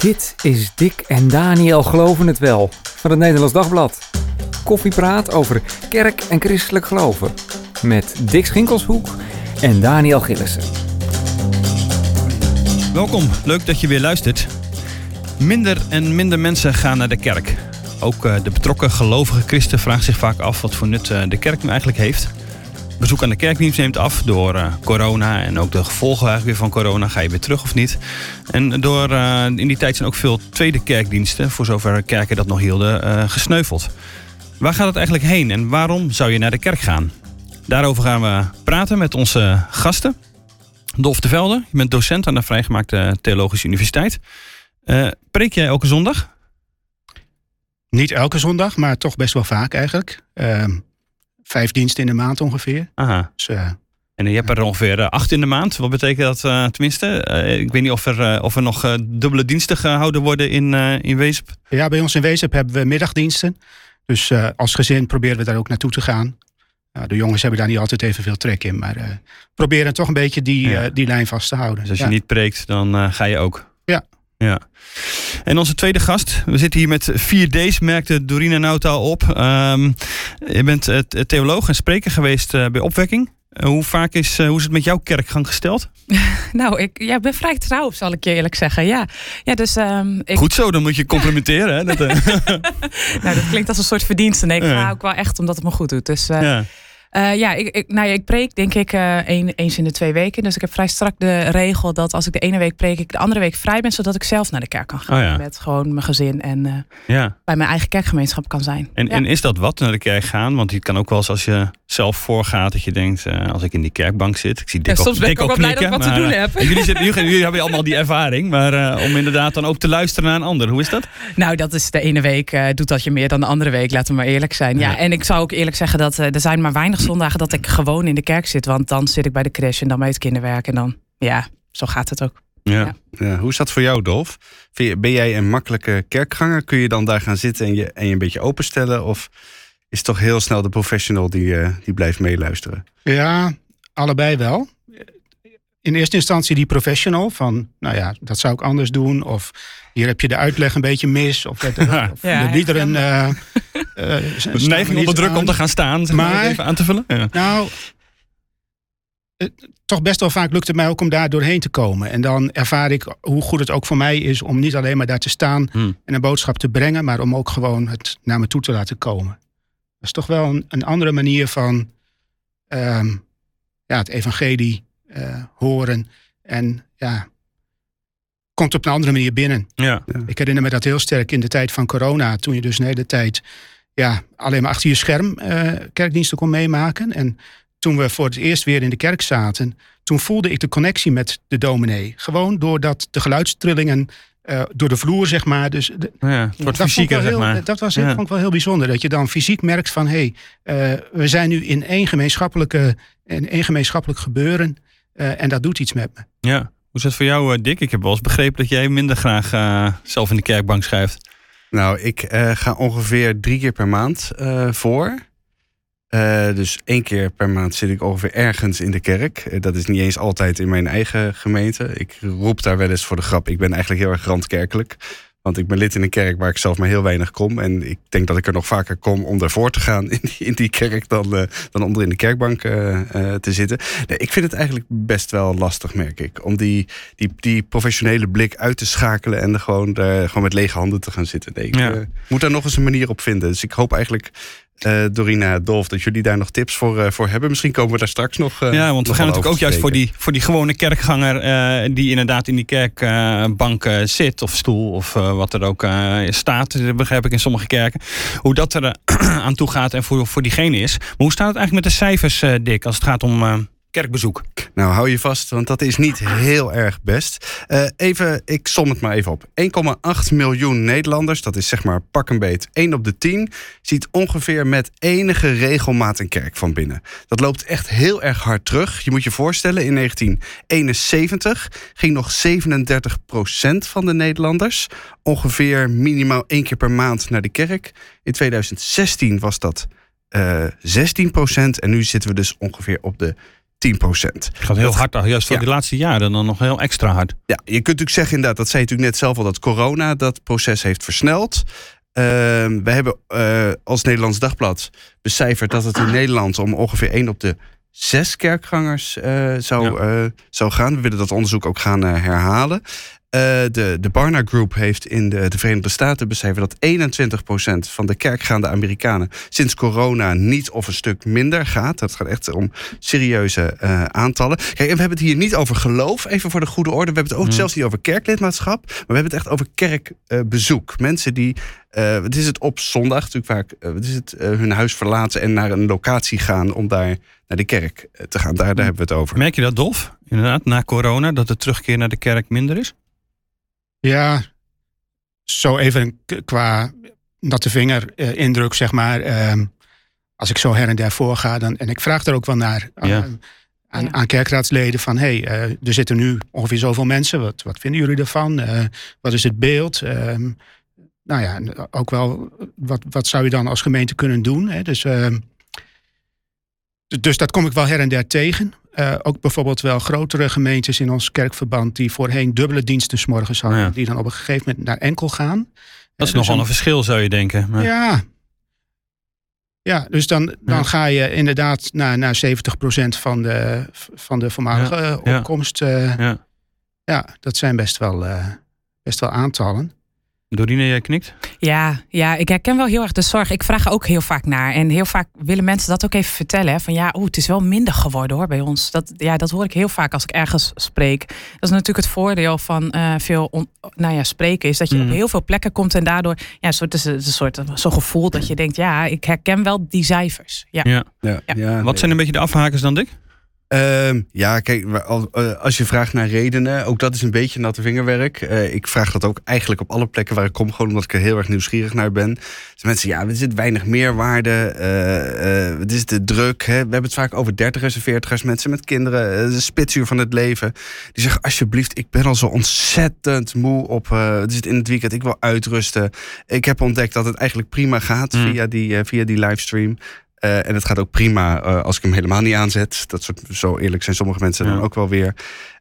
Dit is Dick en Daniel Geloven het Wel van het Nederlands Dagblad. Koffiepraat over kerk en christelijk geloven. Met Dick Schinkelshoek en Daniel Gillissen. Welkom, leuk dat je weer luistert. Minder en minder mensen gaan naar de kerk. Ook eh, de betrokken gelovige christen vraagt zich vaak af wat voor nut eh, de kerk nu eigenlijk heeft. Bezoek aan de kerkdienst neemt af door uh, corona en ook de gevolgen eigenlijk weer van corona. Ga je weer terug of niet? En door, uh, in die tijd zijn ook veel tweede kerkdiensten, voor zover kerken dat nog hielden, uh, gesneuveld. Waar gaat het eigenlijk heen en waarom zou je naar de kerk gaan? Daarover gaan we praten met onze gasten. Dolf de Velde, je bent docent aan de Vrijgemaakte Theologische Universiteit. preek jij elke zondag? Niet elke zondag, maar toch best wel vaak eigenlijk. Ehm, vijf diensten in de maand ongeveer. Aha. Dus, uh, en je hebt er ongeveer uh, acht in de maand. Wat betekent dat uh, tenminste? ik weet niet of er, of er nog dubbele diensten gehouden worden in, in Weesp. Ja, bij ons in Weesp hebben we middagdiensten. Dus als gezin proberen we daar ook naartoe te gaan. de jongens hebben daar niet altijd evenveel trek in. Maar proberen toch een beetje die, ja. die lijn vast te houden. Dus als je niet preekt, dan ga je ook. Ja. Ja. En onze tweede gast, we zitten hier met 4D's, merkte Dorina Nauta op. Um, je bent uh, theoloog en spreker geweest uh, bij Opwekking. Uh, hoe vaak is, hoe is het met jouw kerkgang gesteld? nou, ik ja, ben vrij trouw, zal ik je eerlijk zeggen. Ja. Ja, dus, um, ik... Goed zo, dan moet je complimenteren. hè? Dat, nou, dat klinkt als een soort verdienste. Nee, ik ga ook wel echt omdat het me goed doet. Dus, ja. Uh, ja, ik, ik, nou ja, ik preek denk ik uh, een, eens in de twee weken. Dus ik heb vrij strak de regel dat als ik de ene week preek, ik de andere week vrij ben, zodat ik zelf naar de kerk kan gaan. Oh ja. Met gewoon mijn gezin en uh, ja. bij mijn eigen kerkgemeenschap kan zijn. En, ja. en is dat wat, naar de kerk gaan? Want het kan ook wel eens als je zelf voorgaat, dat je denkt, als ik in die kerkbank zit. Ik zie Dick ja, soms ben ik ook wel blij dat ik wat maar, te doen heb. Jullie, zitten, jullie, jullie hebben allemaal die ervaring, maar om inderdaad dan ook te luisteren naar een ander. Hoe is dat? Nou, dat is de ene week doet dat je meer dan de andere week, laten we maar eerlijk zijn. Ja, en ik zou ook eerlijk zeggen dat er zijn maar weinig zondagen dat ik gewoon in de kerk zit. Want dan zit ik bij de crash en dan bij het kinderwerk. En dan, ja, zo gaat het ook. Ja. ja. ja. Hoe is dat voor jou, Dolf? Ben jij een makkelijke kerkganger? Kun je dan daar gaan zitten en je, en je een beetje openstellen? Of is het toch heel snel de professional die, uh, die blijft meeluisteren? Ja, allebei wel. In eerste instantie die professional van, nou ja, dat zou ik anders doen. Of hier heb je de uitleg een beetje mis. Of, het, of ja, de liederen... Uh, uh, neiging onder druk om te gaan staan, zeg maar, even aan te vullen. Ja. Nou, het, toch best wel vaak lukt het mij ook om daar doorheen te komen. En dan ervaar ik hoe goed het ook voor mij is om niet alleen maar daar te staan hmm. en een boodschap te brengen, maar om ook gewoon het naar me toe te laten komen. Dat is toch wel een, een andere manier van um, ja, het evangelie uh, horen en ja, komt op een andere manier binnen. Ja. Ik herinner me dat heel sterk in de tijd van corona, toen je dus een hele tijd ja, alleen maar achter je scherm uh, kerkdiensten kon meemaken. En toen we voor het eerst weer in de kerk zaten, toen voelde ik de connectie met de dominee. Gewoon doordat de geluidstrillingen uh, door de vloer, zeg maar. Dus de, ja, het fysieker, zeg maar. Dat was heel, ja. vond ik wel heel bijzonder. Dat je dan fysiek merkt van, hé, hey, uh, we zijn nu in één, gemeenschappelijke, in één gemeenschappelijk gebeuren. En dat doet iets met me. Ja. Hoe is dat voor jou, Dick? Ik heb wel eens begrepen dat jij minder graag uh, zelf in de kerkbank schrijft. Nou, ik uh, ga ongeveer drie keer per maand voor. Dus één keer per maand zit ik ongeveer ergens in de kerk. dat is niet eens altijd in mijn eigen gemeente. Ik roep daar wel eens voor de grap. Ik ben eigenlijk heel erg randkerkelijk. Want ik ben lid in een kerk waar ik zelf maar heel weinig kom. En ik denk dat ik er nog vaker kom om ervoor te gaan in die, in die kerk dan, uh, dan onder in de kerkbank uh, uh, te zitten. Nee, ik vind het eigenlijk best wel lastig, merk ik. Om die, die, die professionele blik uit te schakelen en er gewoon, gewoon met lege handen te gaan zitten. Nee, ik ja. moet daar nog eens een manier op vinden. Dus ik hoop eigenlijk uh, Dorina, Dolf, dat jullie daar nog tips voor, uh, voor hebben. Misschien komen we daar straks nog. Uh, ja, want we gaan natuurlijk ook juist voor die, voor die gewone kerkganger. die inderdaad in die kerkbank zit, of stoel, of wat er ook staat. begrijp ik in sommige kerken. Hoe dat er aan toe gaat en voor, voor diegene is. Maar hoe staat het eigenlijk met de cijfers, Dick, als het gaat om kerkbezoek? Nou, hou je vast, want dat is niet heel erg best. Uh, even, ik som het maar even op. 1,8 miljoen Nederlanders, dat is zeg maar pak een beet 1 op de 10, ziet ongeveer met enige regelmaat een kerk van binnen. Dat loopt echt heel erg hard terug. Je moet je voorstellen, in 1971 ging nog 37% van de Nederlanders ongeveer minimaal één keer per maand naar de kerk. In 2016 was dat uh, 16% en nu zitten we dus ongeveer op de 10 procent. Het gaat heel hard, juist voor Ja. die laatste jaren dan nog heel extra hard. Ja, je kunt natuurlijk zeggen inderdaad, dat zei je natuurlijk net zelf al, dat corona dat proces heeft versneld. Ehm, we hebben eh, als Nederlands Dagblad becijferd dat het in Nederland om ongeveer 1 op de zes kerkgangers eh, zou, eh, zou gaan. We willen dat onderzoek ook gaan herhalen. Eh, de, de Barna Group heeft in de, de Verenigde Staten becijferd dat 21% van de kerkgaande Amerikanen sinds corona niet of een stuk minder gaat. Dat gaat echt om serieuze eh, aantallen. Kijk, en we hebben het hier niet over geloof, even voor de goede orde. We hebben het ook Mm. zelfs niet over kerklidmaatschap, maar we hebben het echt over kerkbezoek. Mensen die, eh wat is het op zondag natuurlijk vaak, wat is het, hun huis verlaten en naar een locatie gaan om daar naar de kerk te gaan. Daar, daar hebben we het over. Merk je dat, Dolf? Inderdaad, na corona, dat de terugkeer naar de kerk minder is? Ja, zo even qua natte vinger eh, indruk, zeg maar. ehm, als ik zo her en der voorga, dan, en ik vraag er ook wel naar Ja. aan, aan, Ja. aan kerkraadsleden van... hé, hey, eh, er zitten nu ongeveer zoveel mensen. Wat, wat vinden jullie ervan? Eh, wat is het beeld? Ehm, nou ja, ook wel, wat, wat zou je dan als gemeente kunnen doen? Hè? Dus, ehm, dus dat kom ik wel her en der tegen. Eh, ook bijvoorbeeld wel grotere gemeentes in ons kerkverband... die voorheen dubbele diensten 's morgens hadden... Ja. die dan op een gegeven moment naar enkel gaan. Dat is Eh, dus nogal een- een verschil, zou je denken. Maar, ja. Ja, dus dan, dan Ja. ga je inderdaad naar, naar 70% van de, van de voormalige ja. opkomst. eh, Ja. ja, dat zijn best wel, best wel aantallen. Dorine, jij knikt? Ja, ja, ik herken wel heel erg de zorg. Ik vraag er ook heel vaak naar. En heel vaak willen mensen dat ook even vertellen. hè, Van ja, oeh, het is wel minder geworden hoor bij ons. Dat, ja, dat hoor ik heel vaak als ik ergens spreek. Dat is natuurlijk het voordeel van eh, veel on- nou ja, spreken. Is dat je op heel veel plekken komt. En daardoor, ja, soort, is een soort zo'n gevoel dat je denkt, ja, ik herken wel die cijfers. Ja. Ja. Ja, Ja. ja, Wat zijn een beetje de afhakers dan, Dick? Ehm, ja, kijk, eh, als je vraagt naar redenen, ook dat is een beetje natte vingerwerk. Eh, ik vraag dat ook eigenlijk op alle plekken waar ik kom, gewoon omdat ik er heel erg nieuwsgierig naar ben. Dus mensen, ja, er zit weinig meerwaarde, eh, het is te druk. Hè? We hebben het vaak over dertigers en veertigers, mensen met kinderen, de spitsuur van het leven. Die zeggen, alsjeblieft, ik ben al zo ontzettend moe op, het is in het weekend, ik wil uitrusten. Ik heb ontdekt dat het eigenlijk prima gaat Mm. via, die, via die livestream. Eh, en het gaat ook prima eh, als ik hem helemaal niet aanzet. Dat soort, zo eerlijk zijn sommige mensen dan ook wel weer.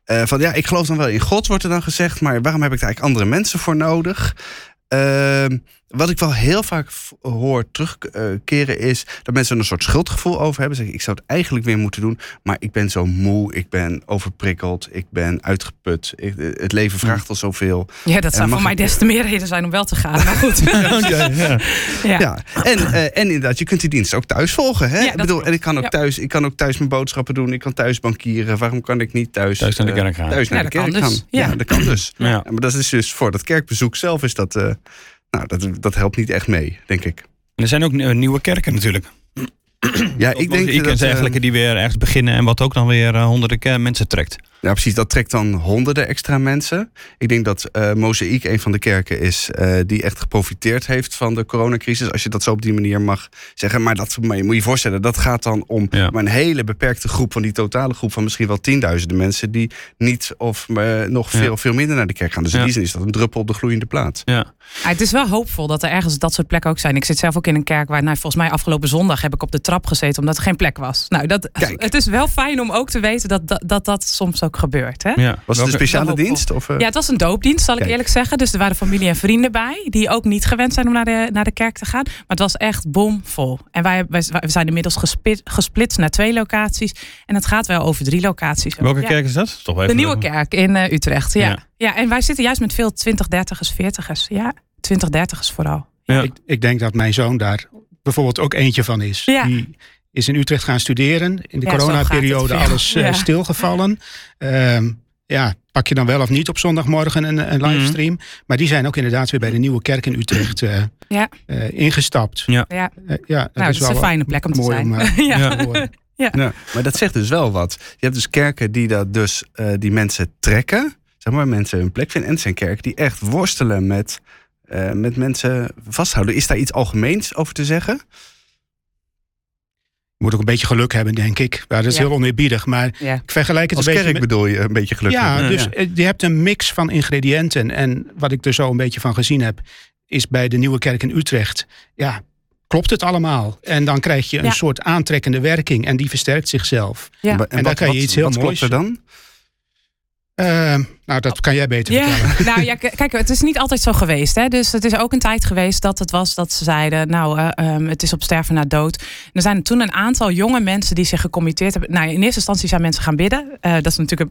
Eh, van ja, ik geloof dan wel in God, wordt er dan gezegd. Maar waarom heb ik daar eigenlijk andere mensen voor nodig? Wat ik wel heel vaak hoor terugkeren is dat mensen er een soort schuldgevoel over hebben. Zeggen, ik zou het eigenlijk weer moeten doen, maar ik ben zo moe, ik ben overprikkeld, ik ben uitgeput. Ik- het leven vraagt al zoveel. Ja, dat zou voor mij des te meer reden zijn om wel te gaan. Maar goed. ja. ja. Ja, en, eh, en inderdaad, je kunt die dienst ook thuis volgen. Hè? Ja, ik bedoel, en ik kan, ook Ja. thuis, ik kan ook thuis mijn boodschappen doen. Ik kan thuis bankieren. Waarom kan ik niet thuis, Thuis naar de eh, kerk gaan. thuis naar Ja, de dat kerk kan dus. gaan? Ja. Ja. dat kan dus. Ja. Ja, maar dat is dus voor dat kerkbezoek zelf is dat, eh, nou, dat, dat helpt niet echt mee, denk ik. Er zijn ook eh, nieuwe kerken natuurlijk. Ja, ik denk ik dat, en dergelijke eh, die weer ergens beginnen en wat ook dan weer eh, honderden ke- mensen trekt. Ja, precies. Dat trekt dan honderden extra mensen. Ik denk dat eh Mozaïek een van de kerken is eh, die echt geprofiteerd heeft van de coronacrisis. Als je dat zo op die manier mag zeggen. Maar dat maar je moet je voorstellen, dat gaat dan om Ja. maar een hele beperkte groep van die totale groep van misschien wel tienduizenden mensen die niet of eh, nog Ja. veel, veel minder naar de kerk gaan. Dus in die zin is dat een druppel op de gloeiende plaat. Ja. Ah, het is wel hoopvol dat er ergens dat soort plekken ook zijn. Ik zit zelf ook in een kerk waar, nou, volgens mij afgelopen zondag heb ik op de trap gezeten omdat er geen plek was. Nou, dat, Kijk. het is wel fijn om ook te weten dat dat, dat, dat soms ook gebeurt. Hè? Ja. Was het een speciale dienst? Of, eh? Ja, het was een doopdienst, zal ik eerlijk zeggen. Dus er waren familie en vrienden bij, die ook niet gewend zijn om naar de, naar de kerk te gaan. Maar het was echt bomvol. En wij, wij, we zijn inmiddels gesplit, gesplitst naar twee locaties. En het gaat wel over drie locaties. Welke Ja. kerk is dat? Toch De even Nieuwe Kerk in eh, Utrecht, ja. Ja. ja. en wij zitten juist met veel 20, 30ers, 40ers. Ja, 20, 30ers vooral. Ja. Ik, ik denk dat mijn zoon daar bijvoorbeeld ook eentje van is. Ja. Die is in Utrecht gaan studeren. In de Ja, coronaperiode alles eh, stilgevallen. Ehm, ja, pak je dan wel of niet op zondagmorgen een, een livestream. Mhm. Maar die zijn ook inderdaad weer bij de Nieuwe Kerk in Utrecht eh, Ja. eh, ingestapt. Ja. Ja, ja, dat nou, is dat is wel een fijne plek om te mooi zijn. om ja. te horen. Ja, maar dat zegt dus wel wat. Je hebt dus kerken die dat dus eh, die mensen trekken, zeg maar, mensen hun plek vinden. En het zijn kerken die echt worstelen met, eh, met mensen vasthouden. Is daar iets algemeens over te zeggen? Je moet ook een beetje geluk hebben, denk ik. Ja, dat is Ja. heel oneerbiedig, maar Ja. ik vergelijk het Als een beetje kerk bedoel je een beetje geluk. Ja, hebben. dus eh, je hebt een mix van ingrediënten. En wat ik er zo een beetje van gezien heb, is bij de Nieuwe Kerk in Utrecht. Ja, klopt het allemaal. En dan krijg je een soort aantrekkende werking en die versterkt zichzelf. Ja. En, en, dan kan je iets heel wat moois. klopt er dan? Uh, nou, dat kan jij beter ja. vertellen. Nou ja, kijk, het is niet altijd zo geweest. Hè? Dus het is ook een tijd geweest dat het was dat ze zeiden... nou, uh, um, het is op sterven na dood. Er zijn toen een aantal jonge mensen die zich gecommitteerd hebben. Nou, in eerste instantie zijn mensen gaan bidden. Uh, dat is natuurlijk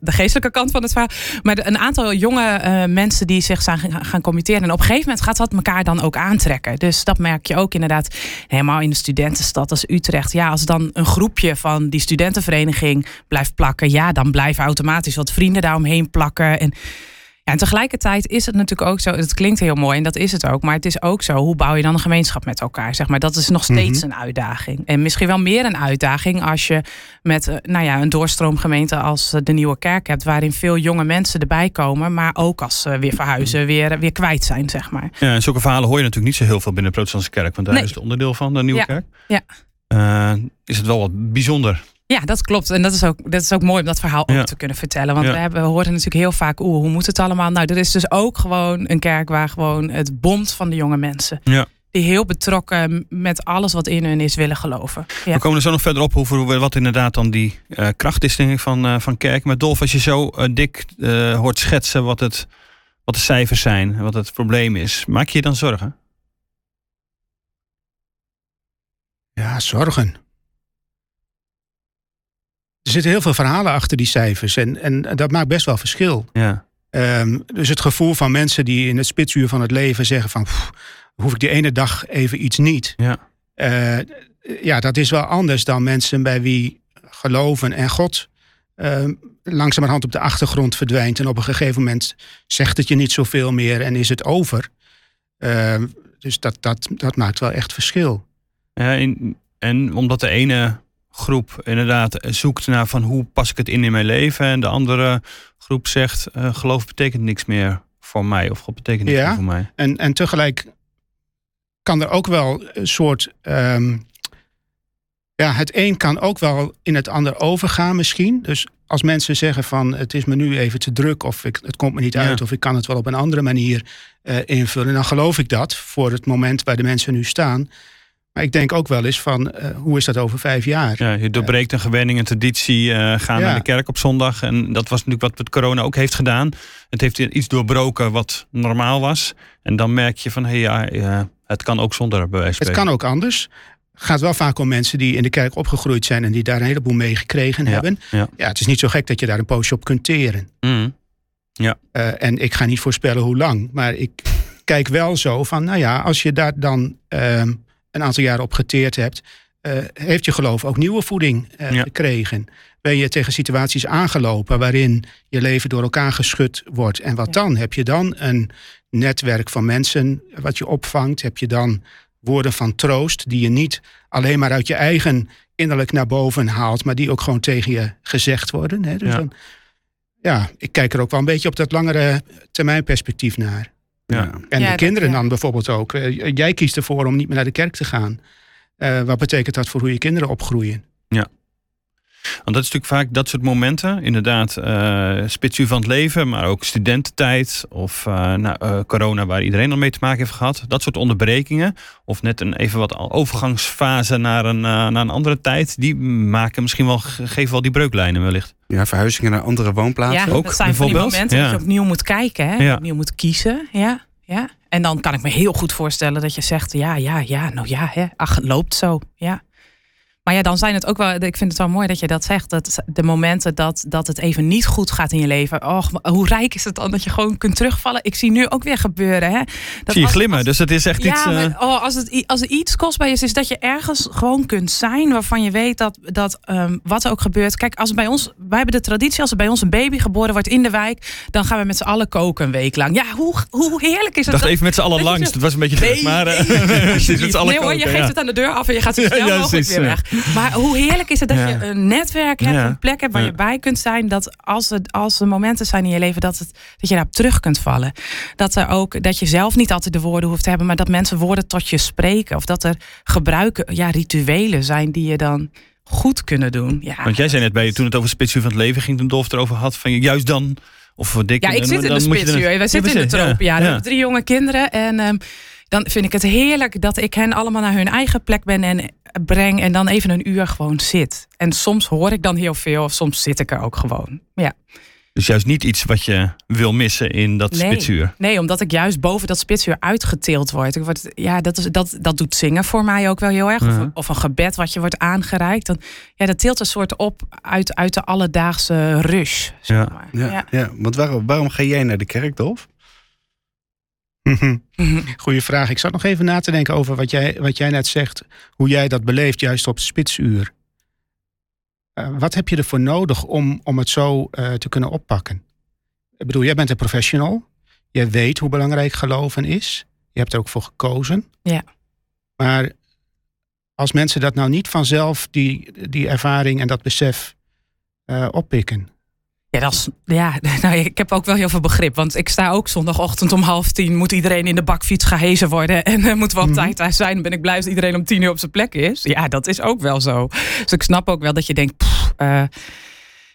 de geestelijke kant van het verhaal. Maar de, een aantal jonge mensen die zich zijn gaan, gaan committeren. En op een gegeven moment gaat dat elkaar dan ook aantrekken. Dus dat merk je ook inderdaad helemaal in de studentenstad als Utrecht. Ja, als dan een groepje van die studentenvereniging blijft plakken... ja, dan blijven automatisch wat vrienden daaromheen plakken. En, ja, en tegelijkertijd is het natuurlijk ook zo, het klinkt heel mooi en dat is het ook, maar het is ook zo, hoe bouw je dan een gemeenschap met elkaar? Zeg maar, dat is nog steeds een uitdaging. En misschien wel meer een uitdaging als je met nou ja, een doorstroomgemeente als de Nieuwe Kerk hebt, waarin veel jonge mensen erbij komen, maar ook als ze weer verhuizen, weer, weer kwijt zijn, zeg maar. Ja, en zulke verhalen hoor je natuurlijk niet zo heel veel binnen de Protestantse Kerk, want daar nee. is het onderdeel van, de Nieuwe ja. Kerk. Ja. Uh, is het wel wat bijzonder. Ja, dat klopt. En dat is ook, dat is ook mooi om dat verhaal ook ja. te kunnen vertellen. Want Ja. we, hebben, we horen natuurlijk heel vaak, oeh, hoe moet het allemaal? Nou, er is dus ook gewoon een kerk waar gewoon het bomt van de jonge mensen. Ja. Die heel betrokken met alles wat in hun is willen geloven. Ja. We komen er zo nog verder op over wat inderdaad dan die uh, kracht is denk ik, van, uh, van kerk. Maar Dolf, als je zo uh, dik hoort schetsen wat, het, wat de cijfers zijn, wat het probleem is, maak je je dan zorgen? Ja, zorgen. Er zitten heel veel verhalen achter die cijfers en, en dat maakt best wel verschil. Ja. Um, dus het gevoel van mensen die in het spitsuur van het leven zeggen van... Pff, hoef ik die ene dag even iets niet. Ja. Uh, ja, dat is wel anders dan mensen bij wie geloven en God... Uh, langzamerhand op de achtergrond verdwijnt... en op een gegeven moment zegt het je niet zoveel meer en is het over. Uh, dus dat, dat, dat maakt wel echt verschil. Ja, en, en omdat de ene groep inderdaad zoekt naar van hoe pas ik het in in mijn leven. En de andere groep zegt uh, geloof betekent niks meer voor mij. Of God betekent niks ja, meer voor mij. En, en tegelijk kan er ook wel een soort... Um, ja, het een kan ook wel in het ander overgaan misschien. Dus als mensen zeggen van het is me nu even te druk... of ik, het komt me niet uit ja. of ik kan het wel op een andere manier uh, invullen... dan geloof ik dat voor het moment waar de mensen nu staan... Maar ik denk ook wel eens van, uh, hoe is dat over vijf jaar? Ja, je doorbreekt een gewenning, een traditie, uh, gaan ja. naar de kerk op zondag. En dat was natuurlijk wat met corona ook heeft gedaan. Het heeft iets doorbroken wat normaal was. En dan merk je van, hé hey, ja, uh, het kan ook zonder bewijs. Het kan ook anders. Het gaat wel vaak om mensen die in de kerk opgegroeid zijn... en die daar een heleboel mee gekregen ja. hebben. Ja. ja, het is niet zo gek dat je daar een poosje op kunt teren. Mm. Ja. Uh, en ik ga niet voorspellen hoe lang. Maar ik kijk wel zo van, nou ja, als je daar dan... Uh, een aantal jaren op geteerd hebt, uh, heeft je geloof ook nieuwe voeding uh, ja. gekregen. Ben je tegen situaties aangelopen waarin je leven door elkaar geschud wordt. En wat ja. dan? Heb je dan een netwerk van mensen wat je opvangt? Heb je dan woorden van troost die je niet alleen maar uit je eigen innerlijk naar boven haalt, maar die ook gewoon tegen je gezegd worden? Hè? Dus ja. Dan, ja, ik kijk er ook wel een beetje op dat langere termijn perspectief naar. Ja. En Ja, de kinderen dat- ja. dan bijvoorbeeld ook. Eh, Jij kiest ervoor om niet meer naar de kerk te gaan. Eh, wat betekent dat voor hoe je kinderen opgroeien? Want dat is natuurlijk vaak dat soort momenten. Inderdaad, eh spitsuur van het leven, maar ook studententijd of eh, nou, eh, corona waar iedereen al mee te maken heeft gehad. Dat soort onderbrekingen. Of net een even wat overgangsfase naar een, naar een andere tijd. Die maken misschien wel, geven wel die breuklijnen wellicht. Ja, verhuizingen naar andere woonplaatsen. Ja, ook, dat zijn van die bijvoorbeeld? momenten dat Ja. je opnieuw moet kijken, hè? Ja. opnieuw moet kiezen. Ja, ja. En dan kan ik me heel goed voorstellen dat je zegt, ja, ja, ja, nou ja, hè. ach, het loopt zo. Ja. Maar ja, dan zijn het ook wel, ik vind het wel mooi dat je dat zegt. Dat de momenten dat, dat het even niet goed gaat in je leven. Och, hoe rijk is het dan dat je gewoon kunt terugvallen? Ik zie nu ook weer gebeuren. Hè? Dat Zie je als- glimmen, als- dus dat is echt ja, iets... eh, maar, oh, als, het, als er iets kostbaar is, is dat je ergens gewoon kunt zijn waarvan je weet dat, dat ehm, wat er ook gebeurt. Kijk, als bij ons, wij hebben de traditie, als er bij ons een baby geboren wordt in de wijk, dan gaan we met z'n allen koken een week lang. Ja, hoe, hoe heerlijk is ik het? dacht dat- even met z'n allen langs. zo- Dat was een beetje druk, Nee, maar eh, nee, nee hoor, je geeft het aan de deur af en je gaat zo snel Ja, mogelijk weer weg. Maar hoe heerlijk is het dat Ja. je een netwerk hebt, Ja. een plek hebt waar Ja. je bij kunt zijn. Dat als, het, als er momenten zijn in je leven dat, het, dat je daarop terug kunt vallen. Dat, er ook, dat je zelf niet altijd de woorden hoeft te hebben, maar dat mensen woorden tot je spreken. Of dat er gebruiken, ja, rituelen zijn die je dan goed kunnen doen. Ja, Want jij zei net bij je, toen het over spitsuur van het leven ging, toen Dolf erover had, van juist dan, of dik. Ja, ik zit in de spitsuur. Wij zitten in de tropen. Ja, ja. we hebben drie jonge kinderen. En ehm, dan vind ik het heerlijk dat ik hen allemaal naar hun eigen plek ben en breng en dan even een uur gewoon zit. En soms hoor ik dan heel veel, of soms zit ik er ook gewoon. Ja. Dus juist niet iets wat je wil missen in dat nee, spitsuur. Nee, omdat ik juist boven dat spitsuur uitgetild word. Ik word ja, dat, is, dat, dat doet zingen voor mij ook wel heel erg. Of, of, een gebed wat je wordt aangereikt. Dan, ja, dat tilt een soort op uit, uit de alledaagse rush. Zeg Ja. maar. Ja, Ja. ja. want waarom, waarom ga jij naar de kerk, Dolf? Goeie vraag. Ik zat nog even na te denken over wat jij, wat jij net zegt. Hoe jij dat beleeft, juist op spitsuur. Eh, wat heb je ervoor nodig om, om het zo eh, te kunnen oppakken? Ik bedoel, jij bent een professional. Jij weet hoe belangrijk geloven is. Je hebt er ook voor gekozen. Ja. Maar als mensen dat nou niet vanzelf, die, die ervaring en dat besef eh, oppikken. Ja, dat is, ja nou, ik heb ook wel heel veel begrip. Want ik sta ook zondagochtend om half tien. Moet iedereen in de bakfiets gehezen worden. En eh, moeten we op Mhm. tijd daar zijn. Ben ik blij dat iedereen om tien uur op zijn plek is. Ja, dat is ook wel zo. Dus ik snap ook wel dat je denkt. pff, eh,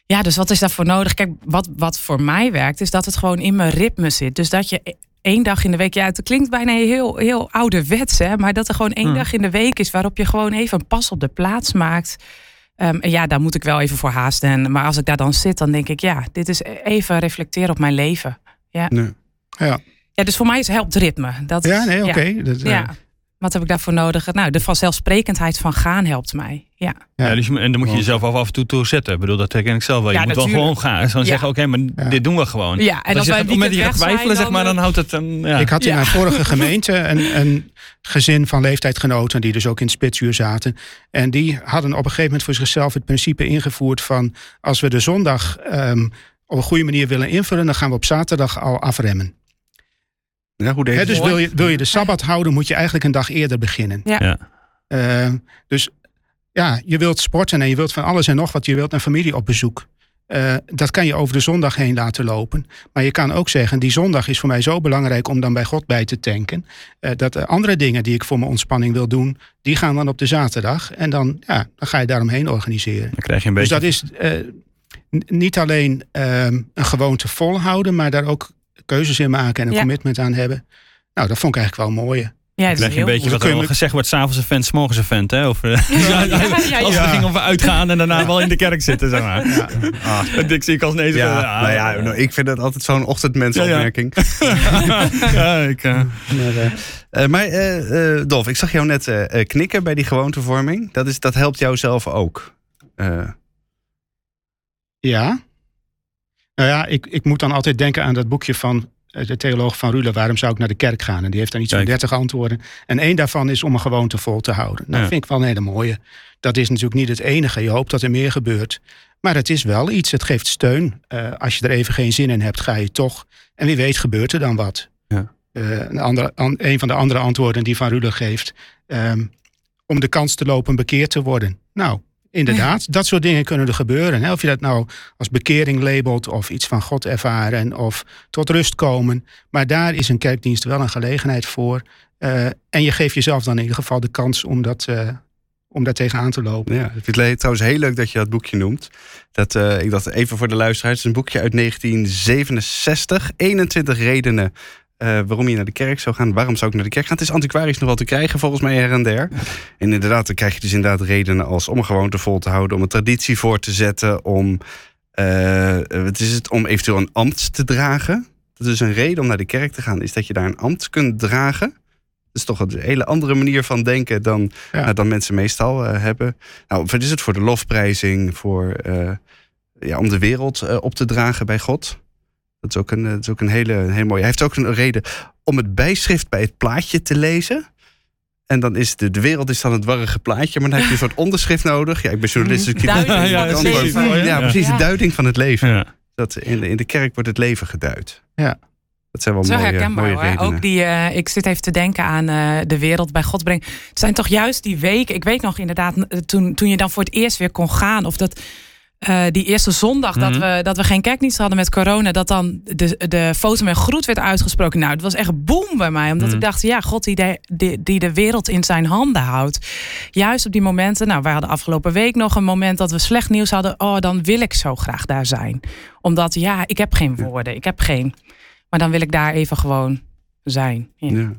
ja, dus wat is daarvoor nodig? Kijk, wat, wat voor mij werkt, is dat het gewoon in mijn ritme zit. Dus dat je e- één dag in de week. Ja, het klinkt bijna heel, heel ouderwets, hè. Maar dat er gewoon één dag in de week is waarop je gewoon even een pas op de plaats maakt. Ehm, ja, daar moet ik wel even voor haasten. En, maar als ik daar dan zit, dan denk ik, ja, dit is even reflecteren op mijn leven. Nee. Ja, Ja, dus voor mij is helpt ritme. Dat ja nee, oké. Dat, eh, Ja. Wat heb ik daarvoor nodig? Nou, de vanzelfsprekendheid van gaan helpt mij. Ja. Ja. Dus je, en dan moet je jezelf af en toe toe zetten. Ik bedoel, dat herken ik zelf wel. Je Ja, moet wel gewoon gaan. Zo Ja. zeggen, oké, maar Ja. dit doen we gewoon. Ja, en als je wij het je gaat weg twijfelen, zeg maar, dan, dan houdt het een... Ja. Ik had in Ja. mijn vorige gemeente een, een gezin van leeftijdgenoten die dus ook in spitsuur zaten. En die hadden op een gegeven moment voor zichzelf het principe ingevoerd van als we de zondag ehm, op een goede manier willen invullen, dan gaan we op zaterdag al afremmen. Ja, hoe deed dus wil je, wil je de sabbat houden, moet je eigenlijk een dag eerder beginnen. Ja. Ja. Ehm, dus ja, je wilt sporten en je wilt van alles en nog wat. Je wilt een familie op bezoek. Eh, dat kan je over de zondag heen laten lopen. Maar je kan ook zeggen, die zondag is voor mij zo belangrijk om dan bij God bij te tanken. eh, dat de andere dingen die ik voor mijn ontspanning wil doen, die gaan dan op de zaterdag. En dan, ja, dan ga je daaromheen organiseren. Dan krijg je een Dus beetje... dat is eh, niet alleen ehm, een gewoonte volhouden, maar daar ook keuzes in maken en een Ja. commitment aan hebben. Nou, dat vond ik eigenlijk wel mooi. Ja, Dan het is je een heel beetje wat er gezegd wordt. S'avonds een vent, 's morgens een vent. Hè? Of, Ja, ja, ja, Als ja. we gingen over uitgaan en daarna wel in de kerk zitten. Zeg maar. Ah, dat zie ik als nee. Ja, ah, nou ja, nou, ik vind dat altijd zo'n ochtendmensopmerking. ja, ik, eh, Maar, eh, Eh, maar Dolf, ik zag jou net knikken bij die gewoontevorming. Dat, is, dat helpt jou zelf ook. Eh, Ja. Nou ja, ik, ik moet dan altijd denken aan dat boekje van eh, de theoloog van Rule. Waarom zou ik naar de kerk gaan? En die heeft dan iets van Kijk. 30 antwoorden. En één daarvan is om een gewoonte vol te houden. Nou, Ja. vind ik wel een hele mooie. Dat is natuurlijk niet het enige. Je hoopt dat er meer gebeurt. Maar het is wel iets. Het geeft steun. Eh, als je er even geen zin in hebt, ga je toch. En wie weet gebeurt er dan wat. Ja. Eh, een, andere, an- een van de andere antwoorden die Van Rule geeft. ehm, om de kans te lopen bekeerd te worden. Nou, inderdaad, dat soort dingen kunnen er gebeuren. Hè? Of je dat nou als bekering labelt of iets van God ervaren of tot rust komen. Maar daar is een kerkdienst wel een gelegenheid voor. Eh, en je geeft jezelf dan in ieder geval de kans om dat, eh, om daar tegenaan te lopen. ja, ik vind het trouwens heel leuk dat je dat boekje noemt. Dat, eh, ik dacht even voor de luisteraars. Het is een boekje uit 1967. 21 redenen eh, waarom je naar de kerk zou gaan. Waarom zou ik naar de kerk gaan? Het is antiquarisch nog wel te krijgen volgens mij her en der. En inderdaad, dan krijg je dus inderdaad redenen als om een gewoonte vol te houden. Om een traditie voor te zetten. Om, eh, wat is het, om eventueel een ambt te dragen. Dat is een reden om naar de kerk te gaan. Is dat je daar een ambt kunt dragen. Dat is toch een hele andere manier van denken dan, Ja. nou, dan mensen meestal eh, hebben. Nou, wat is het voor de lofprijzing, voor, eh, ja, om de wereld eh, op te dragen bij God? Dat is ook een, dat is ook een hele, hele mooie. Hij heeft ook een reden om het bijschrift bij het plaatje te lezen. En dan is de, de wereld is dan het warrige plaatje, maar dan heb je een soort onderschrift nodig. Ja, ik ben journalist, dus ik antwoord- leven. Ja, Ja. precies, de duiding van het leven. ja. Dat in, de, in de kerk wordt het leven geduid. Ja. Dat zijn wel Zo mooie, herkenbaar mooie hoor. redenen. Ook die, eh, ik zit even te denken aan eh, de wereld bij God brengen. Het zijn toch juist die weken. Ik weet nog inderdaad, eh, toen, toen je dan voor het eerst weer kon gaan. Of dat eh, die eerste zondag dat, Mhm. we, dat we geen kerkdienst hadden met corona. Dat dan de, de foto met groet werd uitgesproken. Nou, het was echt boem bij mij. Omdat Mhm. ik dacht, ja, God die de, die, die de wereld in zijn handen houdt. Juist op die momenten. Nou, wij hadden afgelopen week nog een moment dat we slecht nieuws hadden. Oh, dan wil ik zo graag daar zijn. Omdat, ja, ik heb geen woorden. Ik heb geen... Maar dan wil ik daar even gewoon zijn. Ja. Ja.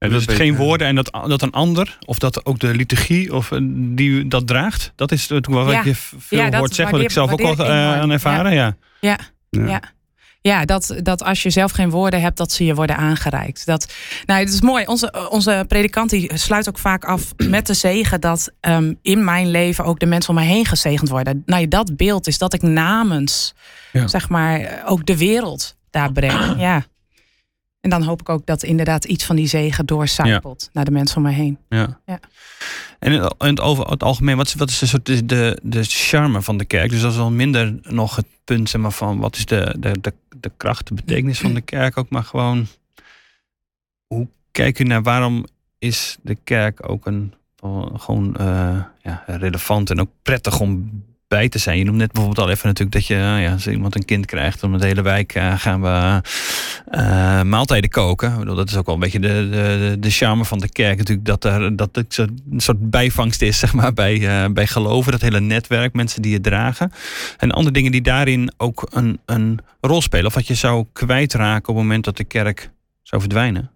En dus het geen woorden en dat, dat een ander, of dat ook de liturgie of die dat draagt. Dat is natuurlijk wat je veel ja, hoort zeggen, wat ik zelf ook wel aan ervaren. Ja. Ja. ja. Ja, dat, dat als je zelf geen woorden hebt, dat ze je worden aangereikt. Dat, nou, het is mooi. Onze, onze predikant die sluit ook vaak af met de zegen dat um, in mijn leven ook de mensen om me heen gezegend worden. Nou, dat beeld is dat ik namens, zeg maar, ook de wereld daar breng. Ja. En dan hoop ik ook dat inderdaad iets van die zegen doorcijpelt naar de mensen om me heen. Ja. ja. En in het, over het algemeen, wat is, wat is de, soort de, de, de charme van de kerk? Dus dat is wel minder nog het punt zeg maar, van wat is de, de, de, de kracht, de betekenis van de kerk ook, maar gewoon hoe kijk u naar waarom is de kerk ook een gewoon uh, ja, relevant en ook prettig om bij te zijn. Je noemt net bijvoorbeeld al even natuurlijk dat je, eh, ja, als iemand een kind krijgt, om de hele wijk uh, gaan we uh, maaltijden koken. bedoel, dat is ook wel een beetje de, de, de charme van de kerk natuurlijk, dat er dat het een soort bijvangst is, zeg maar, bij, bij geloven. Dat hele netwerk, mensen die het dragen. En andere dingen die daarin ook een, een rol spelen. Of wat je zou kwijtraken op het moment dat de kerk zou verdwijnen.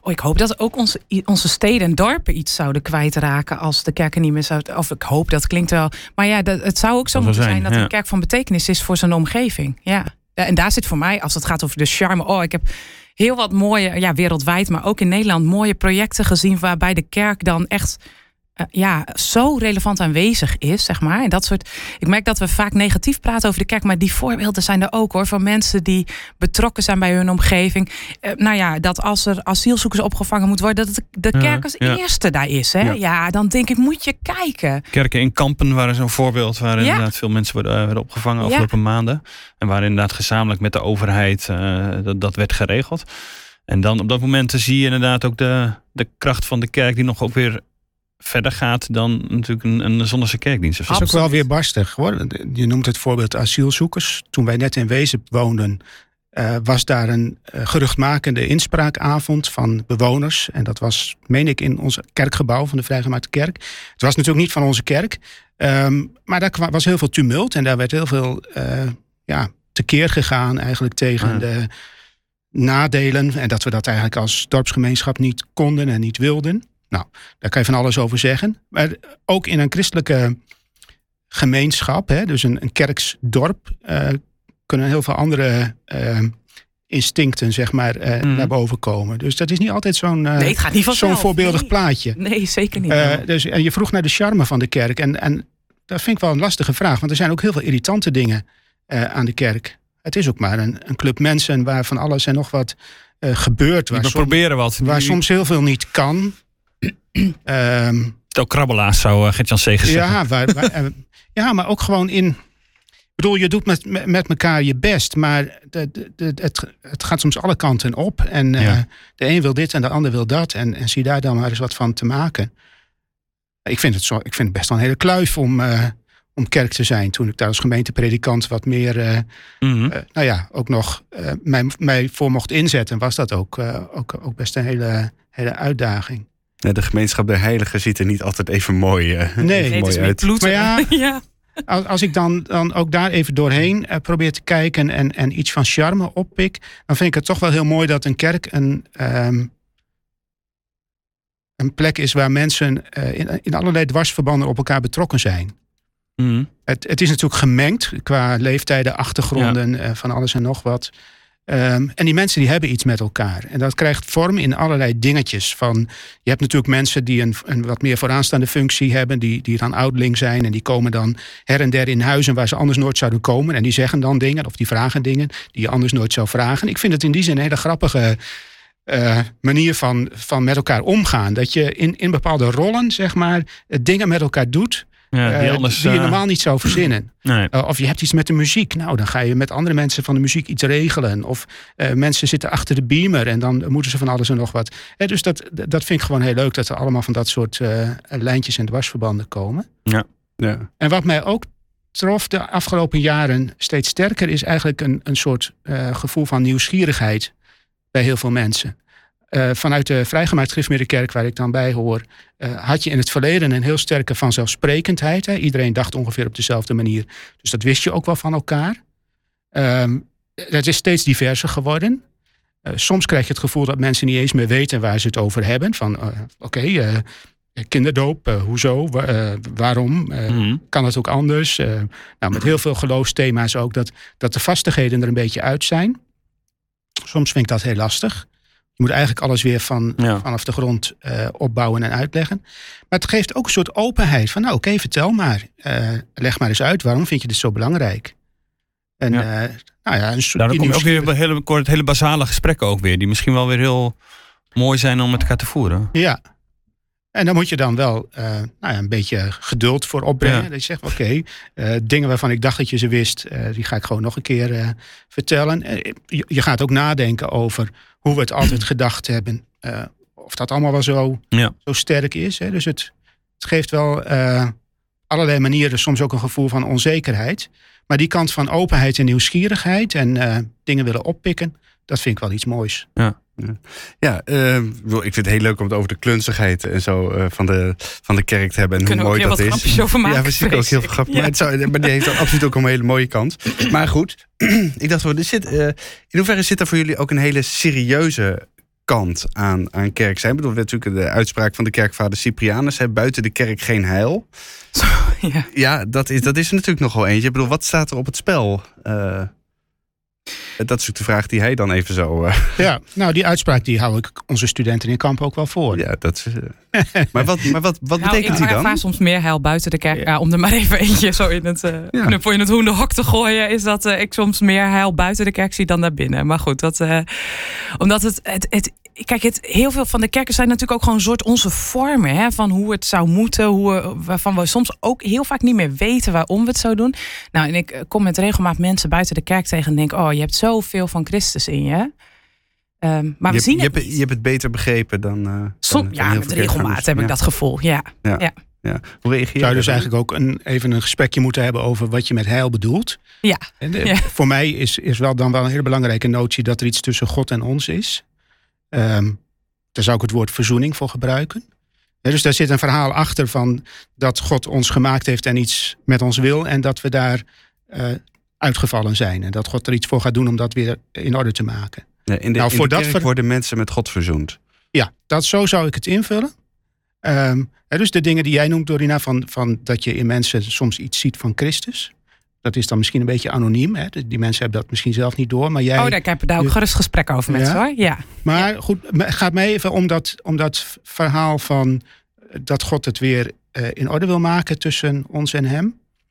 Oh, ik hoop dat ook onze, onze steden en dorpen iets zouden kwijtraken als de kerken niet meer zouden. Of ik hoop, dat klinkt wel. Maar ja, dat, het zou ook zo moeten zijn, dat een kerk van betekenis is voor zijn omgeving. Ja. En daar zit voor mij, als het gaat over de charme. Oh, ik heb heel wat mooie, ja, wereldwijd, maar ook in Nederland, mooie projecten gezien waarbij de kerk dan echt uh, ja, zo relevant aanwezig is, zeg maar. En dat soort. Ik merk dat we vaak negatief praten over de kerk, maar die voorbeelden zijn er ook hoor. Van mensen die betrokken zijn bij hun omgeving. Uh, nou ja, dat als er asielzoekers opgevangen moet worden, dat de kerk als eerste daar is. Hè? Ja. dan denk ik, moet je kijken. Kerken in kampen waren zo'n voorbeeld waar inderdaad veel mensen worden, uh, werden opgevangen afgelopen maanden. En waar inderdaad gezamenlijk met de overheid dat, dat werd geregeld. En dan op dat moment zie je inderdaad ook de, de kracht van de kerk die nog ook weer verder gaat dan natuurlijk een, een zondagse kerkdienst. Dat is ook wel weer barstig. Hoor. Je noemt het voorbeeld asielzoekers. Toen wij net in Wezen woonden, uh, was daar een uh, geruchtmakende inspraakavond van bewoners. En dat was, meen ik, in ons kerkgebouw van de Vrijgemaakte Kerk. Het was natuurlijk niet van onze kerk. Um, maar daar was heel veel tumult en daar werd heel veel uh, ja, tekeer gegaan eigenlijk tegen de nadelen. En dat we dat eigenlijk als dorpsgemeenschap niet konden en niet wilden. Nou, daar kan je van alles over zeggen. Maar ook in een christelijke gemeenschap, hè, dus een, een kerksdorp, uh, kunnen heel veel andere uh, instincten zeg maar, uh, mm. naar boven komen. Dus dat is niet altijd zo'n nee, zo'n voorbeeldig nee. plaatje. Nee, zeker niet. dus, en je vroeg naar de charme van de kerk. En, en dat vind ik wel een lastige vraag, want er zijn ook heel veel irritante dingen aan de kerk. Het is ook maar een, een club mensen waar van alles en nog wat gebeurt. Waar we proberen wat. Waar soms heel veel niet kan. Um, ook krabbelaars zou uh, Gert-Jan Segers ja, waar, waar, eh, ja, maar ook gewoon in... Ik bedoel, je doet met, met elkaar je best, maar de, de, het, het gaat soms alle kanten op. En uh, de een wil dit en de ander wil dat. En, en zie daar dan maar eens wat van te maken. Ik vind het, zo, ik vind het best wel een hele kluif om, uh, om kerk te zijn. Toen ik daar als gemeentepredikant wat meer, uh, mm -hmm. nou ja, ook nog mij, mij voor mocht inzetten, was dat ook, ook, ook best een hele, hele uitdaging de gemeenschap der heiligen ziet er niet altijd even mooi, uh, nee, even mooi uit. Maar ja, ja. Als, als, ik dan, dan ook daar even doorheen uh, probeer te kijken en, en iets van charme oppik, dan vind ik het toch wel heel mooi dat een kerk een, um, een plek is waar mensen uh, in, in allerlei dwarsverbanden op elkaar betrokken zijn. Mm. Het, het, is natuurlijk gemengd qua leeftijden, achtergronden, ja. van alles en nog wat. Um, en die mensen die hebben iets met elkaar. En dat krijgt vorm in allerlei dingetjes. Van, je hebt natuurlijk mensen die een, wat meer vooraanstaande functie hebben. Die, die dan oudeling zijn. En die komen dan her en der in huizen waar ze anders nooit zouden komen. En die zeggen dan dingen of die vragen dingen die je anders nooit zou vragen. Ik vind het in die zin een hele grappige uh, manier van, van met elkaar omgaan. Dat je in, in bepaalde rollen, zeg maar, dingen met elkaar doet. Ja, die, eh, anders, die je eh, normaal niet zou verzinnen. Nee. Uh, of je hebt iets met de muziek. Nou, dan ga je met andere mensen van de muziek iets regelen. Of uh, mensen zitten achter de beamer en dan moeten ze van alles en nog wat. dus dat, dat vind ik gewoon heel leuk dat er allemaal van dat soort lijntjes en dwarsverbanden komen. Ja. ja. En wat mij ook trof de afgelopen jaren steeds sterker is eigenlijk een, een soort gevoel van nieuwsgierigheid bij heel veel mensen. Uh, vanuit de vrijgemaakt Griffmiddenkerk, waar ik dan bij hoor, uh, had je in het verleden een heel sterke vanzelfsprekendheid. Hè? Iedereen dacht ongeveer op dezelfde manier. Dus dat wist je ook wel van elkaar. Um, het is steeds diverser geworden. soms krijg je het gevoel dat mensen niet eens meer weten waar ze het over hebben. Van oké, kinderdoop, hoezo, waarom, mhm. kan het ook anders? nou, met heel veel geloofsthema's ook, dat, dat de vastigheden er een beetje uit zijn. Soms vind ik dat heel lastig. Je moet eigenlijk alles weer van, vanaf de grond uh, opbouwen en uitleggen. Maar het geeft ook een soort openheid van, nou oké, vertel maar. Uh, leg maar eens uit, waarom vind je dit zo belangrijk? En ja. Uh, nou ja, een soort, nou, dan kom je ook weer bij hele, kort, hele basale gesprekken ook weer. Die misschien wel weer heel mooi zijn om met elkaar te voeren. Ja, en dan moet je dan wel uh, nou ja, een beetje geduld voor opbrengen. Dat je zegt, oké, okay, uh, dingen waarvan ik dacht dat je ze wist, uh, die ga ik gewoon nog een keer vertellen. Je, je, gaat ook nadenken over hoe we het altijd gedacht hebben. of dat allemaal wel zo, ja. zo sterk is. Hè. Dus het, het geeft wel allerlei manieren soms ook een gevoel van onzekerheid. Maar die kant van openheid en nieuwsgierigheid en dingen willen oppikken, dat vind ik wel iets moois. Ja. Ja, uh, ik vind het heel leuk om het over de klunzigheid en zo uh, van, de, van de kerk te hebben. En Kunnen hoe mooi dat is. Ja, we zien ook heel veel grappen. Ja. Maar, het zou, maar die heeft absoluut ook een hele mooie kant. Maar goed, ik dacht, er zit, uh, in hoeverre zit er voor jullie ook een hele serieuze kant aan, aan kerk zijn? Ik bedoel, natuurlijk de uitspraak van de kerkvader Cyprianus: hè, buiten de kerk geen heil. Zo, ja, ja dat, is, dat is er natuurlijk nogal eentje. Ik bedoel, wat staat er op het spel? Dat is ook de vraag die hij dan even zo. Uh... Ja, nou, die uitspraak die hou ik onze studenten in kamp ook wel voor. Ja, dat is. Uh... maar wat, maar wat, wat nou, betekent die dan? Ik ervaar soms meer heil buiten de kerk. Ja. om er maar even eentje zo in het uh, ja. knuppel in het hoenderhok te gooien. Is dat ik soms meer heil buiten de kerk zie dan daarbinnen. Maar goed, dat, omdat het, het, het kijk, het, heel veel van de kerken zijn natuurlijk ook gewoon een soort onze vormen hè, van hoe het zou moeten, hoe we, waarvan we soms ook heel vaak niet meer weten waarom we het zo doen. Nou, en ik eh, kom met regelmaat mensen buiten de kerk tegen en denk: Oh, je hebt zoveel van Christus in je. Um, maar je, we zien je het hebt, je hebt het beter begrepen dan. Uh, Som, ja, met regelmaat heb ik dat gevoel. Ja. ja. ja. ja. Hoe reageer Zou je dus eigenlijk ook een, even een gesprekje moeten hebben over wat je met heil bedoelt? Ja. En de, Voor mij is, is wel dan wel een hele belangrijke notie dat er iets tussen God en ons is. Um, daar zou ik het woord verzoening voor gebruiken. dus daar zit een verhaal achter van dat God ons gemaakt heeft en iets met ons wil. En dat we daar uh, uitgevallen zijn. En dat God er iets voor gaat doen om dat weer in orde te maken. Ja, in de, nou, in voor dat worden mensen met God verzoend. Ja, dat, zo zou ik het invullen. Um, dus de dingen die jij noemt, Dorina, van, van dat je in mensen soms iets ziet van Christus. Dat is dan misschien een beetje anoniem. Hè? Die mensen hebben dat misschien zelf niet door. Maar jij, oh, daar heb ik daar ook gerust gesprek over met ja? hoor. Ja. Maar goed, het gaat mij even om dat, om dat verhaal van dat God het weer uh, in orde wil maken tussen ons en hem.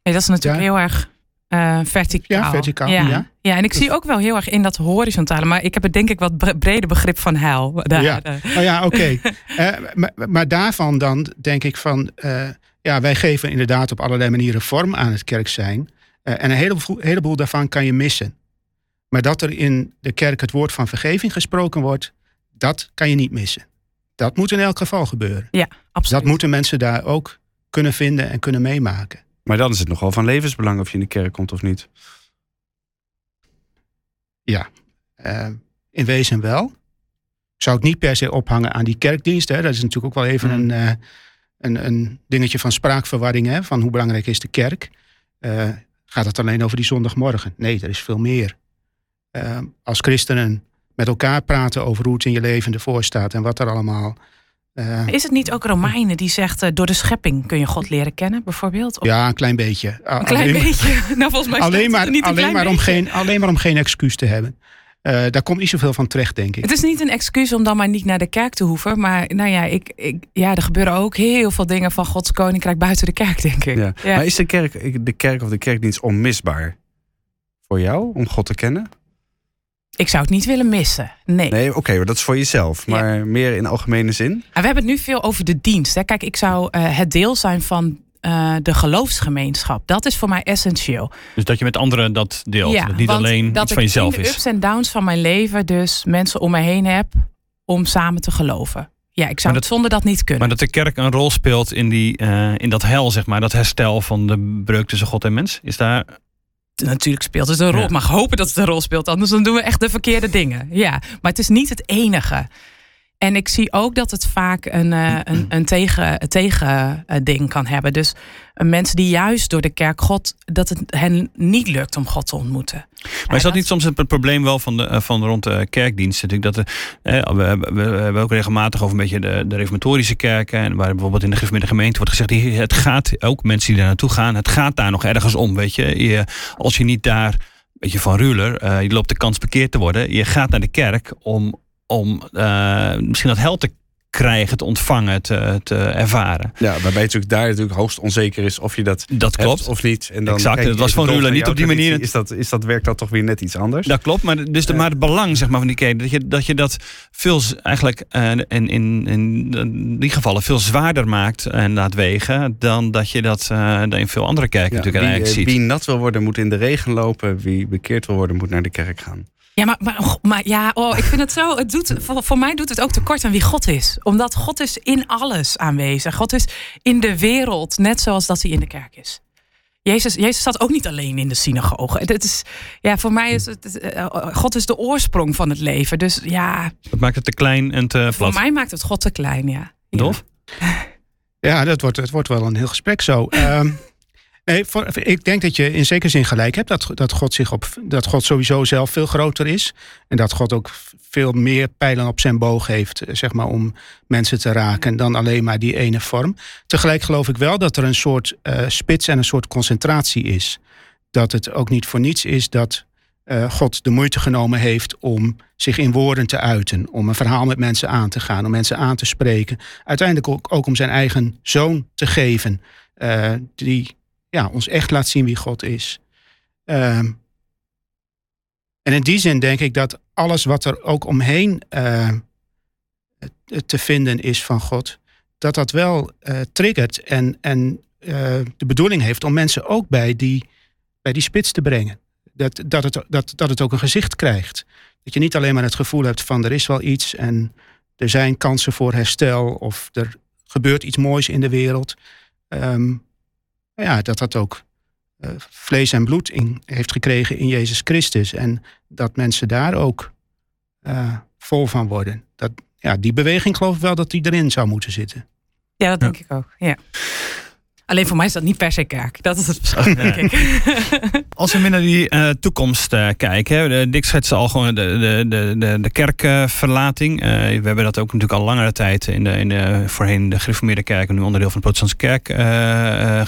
Nee, dat is natuurlijk ja. heel erg uh, verticaal. Ja, verticaal. Ja. ja. ja. en ik zie ook wel heel erg in dat horizontale. Maar ik heb het denk ik wat breder begrip van heil. Daar, ja, oh, ja oké. Okay. uh, maar, maar, daarvan dan denk ik van... ja, wij geven inderdaad op allerlei manieren vorm aan het kerk zijn. Uh, en een heleboel, heleboel daarvan kan je missen. Maar dat er in de kerk het woord van vergeving gesproken wordt, dat kan je niet missen. Dat moet in elk geval gebeuren. Ja, absoluut. Dat moeten mensen daar ook kunnen vinden en kunnen meemaken. Maar dan is het nogal van levensbelang of je in de kerk komt of niet. Ja, uh, in wezen wel. Ik zou het niet per se ophangen aan die kerkdienst. Hè. Dat is natuurlijk ook wel even mm. een, uh, een, een, dingetje van spraakverwarring. Hè, van hoe belangrijk is de kerk. Uh, gaat het alleen over die zondagmorgen. Nee, er is veel meer. Uh, als christenen met elkaar praten over hoe het in je leven ervoor staat en wat er allemaal. Uh, is het niet ook Romeinen die zegt uh, door de schepping kun je God leren kennen, bijvoorbeeld? Of? Ja, een klein beetje. Een klein alleen, beetje. nou, volgens mij alleen maar, niet alleen maar, om geen, alleen maar om geen excuus te hebben. Uh, daar komt niet zoveel van terecht, denk ik. Het is niet een excuus om dan maar niet naar de kerk te hoeven. Maar nou ja, ik, ik, ja er gebeuren ook heel veel dingen van Gods koninkrijk buiten de kerk, denk ik. Ja. Ja. Maar is de kerk, de kerk of de kerkdienst onmisbaar voor jou om God te kennen? Ik zou het niet willen missen. Nee. Nee, oké, okay, dat is voor jezelf. Maar ja. meer in algemene zin? En we hebben het nu veel over de dienst. Hè. Kijk, ik zou uh, het deel zijn van uh, de geloofsgemeenschap. Dat is voor mij essentieel. Dus dat je met anderen dat deelt. Ja, dat niet alleen dat iets van jezelf is. Dat ik de ups en downs van mijn leven dus mensen om me heen heb om samen te geloven. Ja, ik zou dat, het zonder dat niet kunnen. Maar dat de kerk een rol speelt in, die, uh, in dat hel, zeg maar. Dat herstel van de breuk tussen God en mens. Is daar natuurlijk speelt het een rol. Ja. mag hopen dat het een rol speelt, anders dan doen we echt de verkeerde dingen. Ja, maar het is niet het enige. En ik zie ook dat het vaak een, uh, een, een tegen, tegen uh, ding kan hebben. Dus uh, mensen die juist door de kerk God, dat het hen niet lukt om God te ontmoeten. Maar is dat niet soms het probleem wel van, de, van rond de kerkdienst? Natuurlijk dat de, we, we, we, hebben ook regelmatig over een beetje de, de reformatorische kerken. En waar bijvoorbeeld in de gemeente gemeente wordt gezegd, het gaat ook mensen die daar naartoe gaan, het gaat daar nog ergens om. Weet je, je als je niet daar, weet je, van Ruler, je loopt de kans bekeerd te worden. Je gaat naar de kerk om om uh, misschien dat hel te krijgen, te ontvangen, te, te ervaren. Ja, waarbij het natuurlijk daar natuurlijk hoogst onzeker is of je dat, dat klopt. of niet. En dan exact, dat was van Rula niet op die manier. Is dat, is dat, werkt dat toch weer net iets anders? Dat klopt, maar, dus de, maar het belang zeg maar, van die kerk, dat je dat, je dat veel eigenlijk uh, in, in, in die gevallen veel zwaarder maakt en laat wegen dan dat je dat uh, in veel andere kerken ja, natuurlijk wie, eigenlijk ziet. Wie nat wil worden moet in de regen lopen, wie bekeerd wil worden moet naar de kerk gaan. Ja, maar, maar, maar, ja, oh, ik vind het zo. Het doet, voor, voor, mij doet het ook tekort aan wie God is. Omdat God is in alles aanwezig. God is in de wereld, net zoals dat hij in de kerk is. Jezus, Jezus zat ook niet alleen in de synagoge. Het is, ja, voor mij is het. Uh, God is de oorsprong van het leven. Dus ja. Dat maakt het te klein en te Voor mij maakt het God te klein, ja. Dolf? Ja, dat wordt, het wordt wel een heel gesprek zo. um, Nee, voor, ik denk dat je in zekere zin gelijk hebt. Dat, dat, God zich op, dat God sowieso zelf veel groter is. En dat God ook veel meer pijlen op zijn boog heeft, eh, zeg maar, om mensen te raken dan alleen maar die ene vorm. Tegelijk geloof ik wel dat er een soort uh, spits en een soort concentratie is. Dat het ook niet voor niets is dat God de moeite genomen heeft om zich in woorden te uiten. Om een verhaal met mensen aan te gaan, om mensen aan te spreken. Uiteindelijk ook, om zijn eigen zoon te geven. Die ja, ons echt laat zien wie God is. Um, en in die zin denk ik dat alles wat er ook omheen uh, te vinden is van God, dat dat wel uh, triggert en, en uh, de bedoeling heeft om mensen ook bij die, bij die spits te brengen. Dat, dat, het, dat, dat het ook een gezicht krijgt. Dat je niet alleen maar het gevoel hebt van er is wel iets en er zijn kansen voor herstel of er gebeurt iets moois in de wereld. Um, ja, dat dat ook uh, vlees en bloed in, heeft gekregen in Jezus Christus. En dat mensen daar ook uh, vol van worden. Dat, ja, die beweging geloof ik wel dat die erin zou moeten zitten. Ja, dat denk ja. ik ook. Ja. Alleen voor mij is dat niet per se kerk. Dat is het verschil, denk ik. Als we meer naar die uh, toekomst uh, kijken. Dick schetste al gewoon de, de, de, de, de kerkverlating. Uh, we hebben dat ook natuurlijk al langere tijd in de, in de voorheen de gereformeerde kerk... en nu onderdeel van de protestantse kerk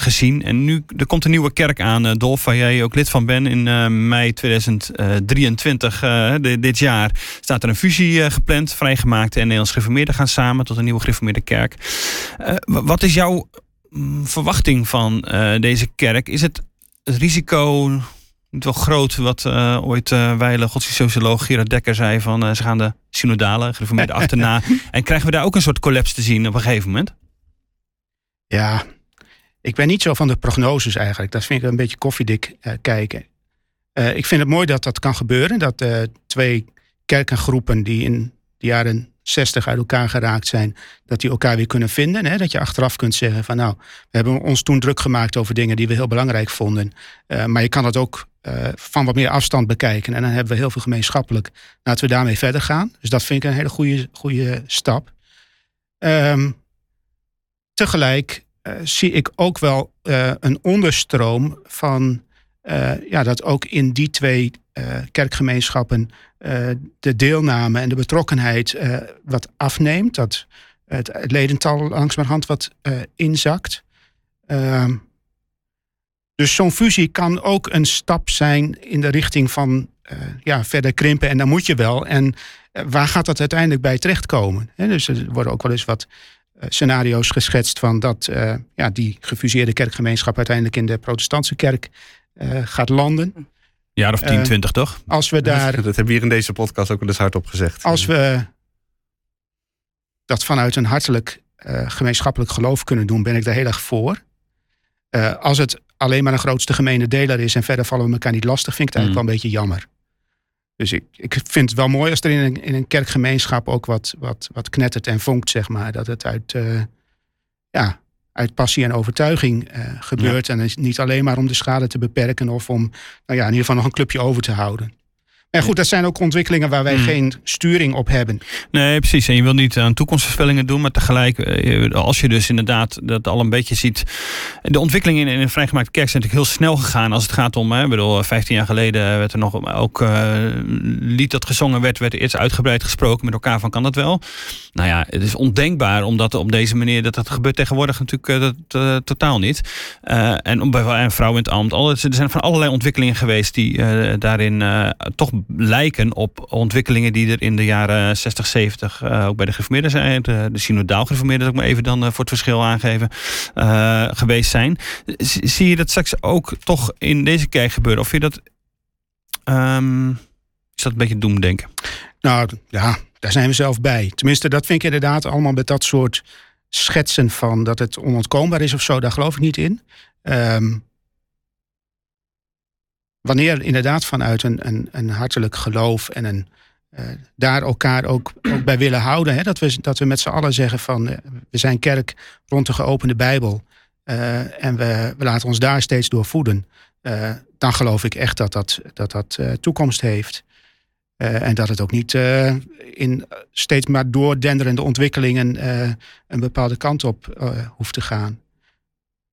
gezien. En nu er komt een nieuwe kerk aan, Dolf, waar jij ook lid van bent. In mei 2023, dit jaar, staat er een fusie gepland, vrijgemaakt. En Nederlands gereformeerden gaan samen tot een nieuwe gereformeerde kerk. wat is jouw verwachting van uh, deze kerk? Is het, het risico niet wel groot wat uh, ooit uh, wijle godsdienstsocioloog Gerard Dekker zei van ze gaan de synodale gereformeerde achterna. En krijgen we daar ook een soort collapse te zien op een gegeven moment? Ja, ik ben niet zo van de prognoses eigenlijk. Dat vind ik een beetje koffiedik kijken. ik vind het mooi dat dat kan gebeuren. Dat twee kerkengroepen die in de jaren 60 uit elkaar geraakt zijn, dat die elkaar weer kunnen vinden. Hè? Dat je achteraf kunt zeggen van nou, we hebben ons toen druk gemaakt over dingen die we heel belangrijk vonden. Uh, maar je kan dat ook uh, van wat meer afstand bekijken. En dan hebben we heel veel gemeenschappelijk. Laten we daarmee verder gaan. Dus dat vind ik een hele goede, goede stap. Um, tegelijk uh, zie ik ook wel een onderstroom van ja, dat ook in die twee kerkgemeenschappen uh, de deelname en de betrokkenheid wat afneemt. Dat het, het ledental langzamerhand wat inzakt. Ehm, dus zo'n fusie kan ook een stap zijn in de richting van ja, verder krimpen. En dan moet je wel. En waar gaat dat uiteindelijk bij terechtkomen? He, dus er worden ook wel eens wat scenario's geschetst van dat ja, die gefuseerde kerkgemeenschap uiteindelijk in de protestantse kerk gaat landen jaar of 10, uh, 20 toch? Als we daar. Dat hebben we hier in deze podcast ook wel eens hardop gezegd. Als we dat vanuit een hartelijk uh, gemeenschappelijk geloof kunnen doen, ben ik daar heel erg voor. Uh, als het alleen maar een grootste gemene deler is en verder vallen we elkaar niet lastig, vind ik het eigenlijk mm. wel een beetje jammer. Dus ik, ik vind het wel mooi als er in een, in een kerkgemeenschap ook wat, wat, wat knettert en vonkt, zeg maar. Dat het uit, uh, ja, uit passie en overtuiging uh, gebeurt. Ja. En niet alleen maar om de schade te beperken of om nou ja, in ieder geval nog een clubje over te houden. En goed, dat zijn ook ontwikkelingen waar wij Hmm. geen sturing op hebben. Nee, precies. En je wil niet aan toekomstvoorspellingen doen, maar tegelijk, eh, als je dus inderdaad dat al een beetje ziet. De ontwikkelingen in, in een vrijgemaakte kerk zijn natuurlijk heel snel gegaan als het gaat om. Hè, ik bedoel, 15 jaar geleden werd er nog ook uh, lied dat gezongen werd, werd eerst uitgebreid gesproken met elkaar van kan dat wel. Nou ja, het is ondenkbaar omdat op deze manier dat dat gebeurt tegenwoordig natuurlijk uh, dat, uh, totaal niet. En bij een vrouw in het ambt, al, er zijn van allerlei ontwikkelingen geweest die daarin toch lijken op ontwikkelingen die er in de jaren 60, 70 uh, ook bij de gereformeerden zijn. De, de synodaal gereformeerden, dat ik maar even dan uh, voor het verschil aangeven, uh, geweest zijn. Zie je dat straks ook toch in deze kerk gebeuren? Of vind je dat. Um, is dat een beetje doemdenken? Nou ja, daar zijn we zelf bij. Tenminste, dat vind ik inderdaad allemaal met dat soort schetsen van dat het onontkoombaar is of zo, daar geloof ik niet in. Um, wanneer inderdaad vanuit een, een, een hartelijk geloof en een, uh, daar elkaar ook, ook, bij willen houden. Hè? Dat, we, dat we met z'n allen zeggen van uh, we zijn kerk rond de geopende Bijbel. Uh, en we, we, laten ons daar steeds door voeden. dan geloof ik echt dat dat, dat, dat toekomst heeft. en dat het ook niet in steeds maar doordenderende ontwikkelingen een bepaalde kant op hoeft te gaan.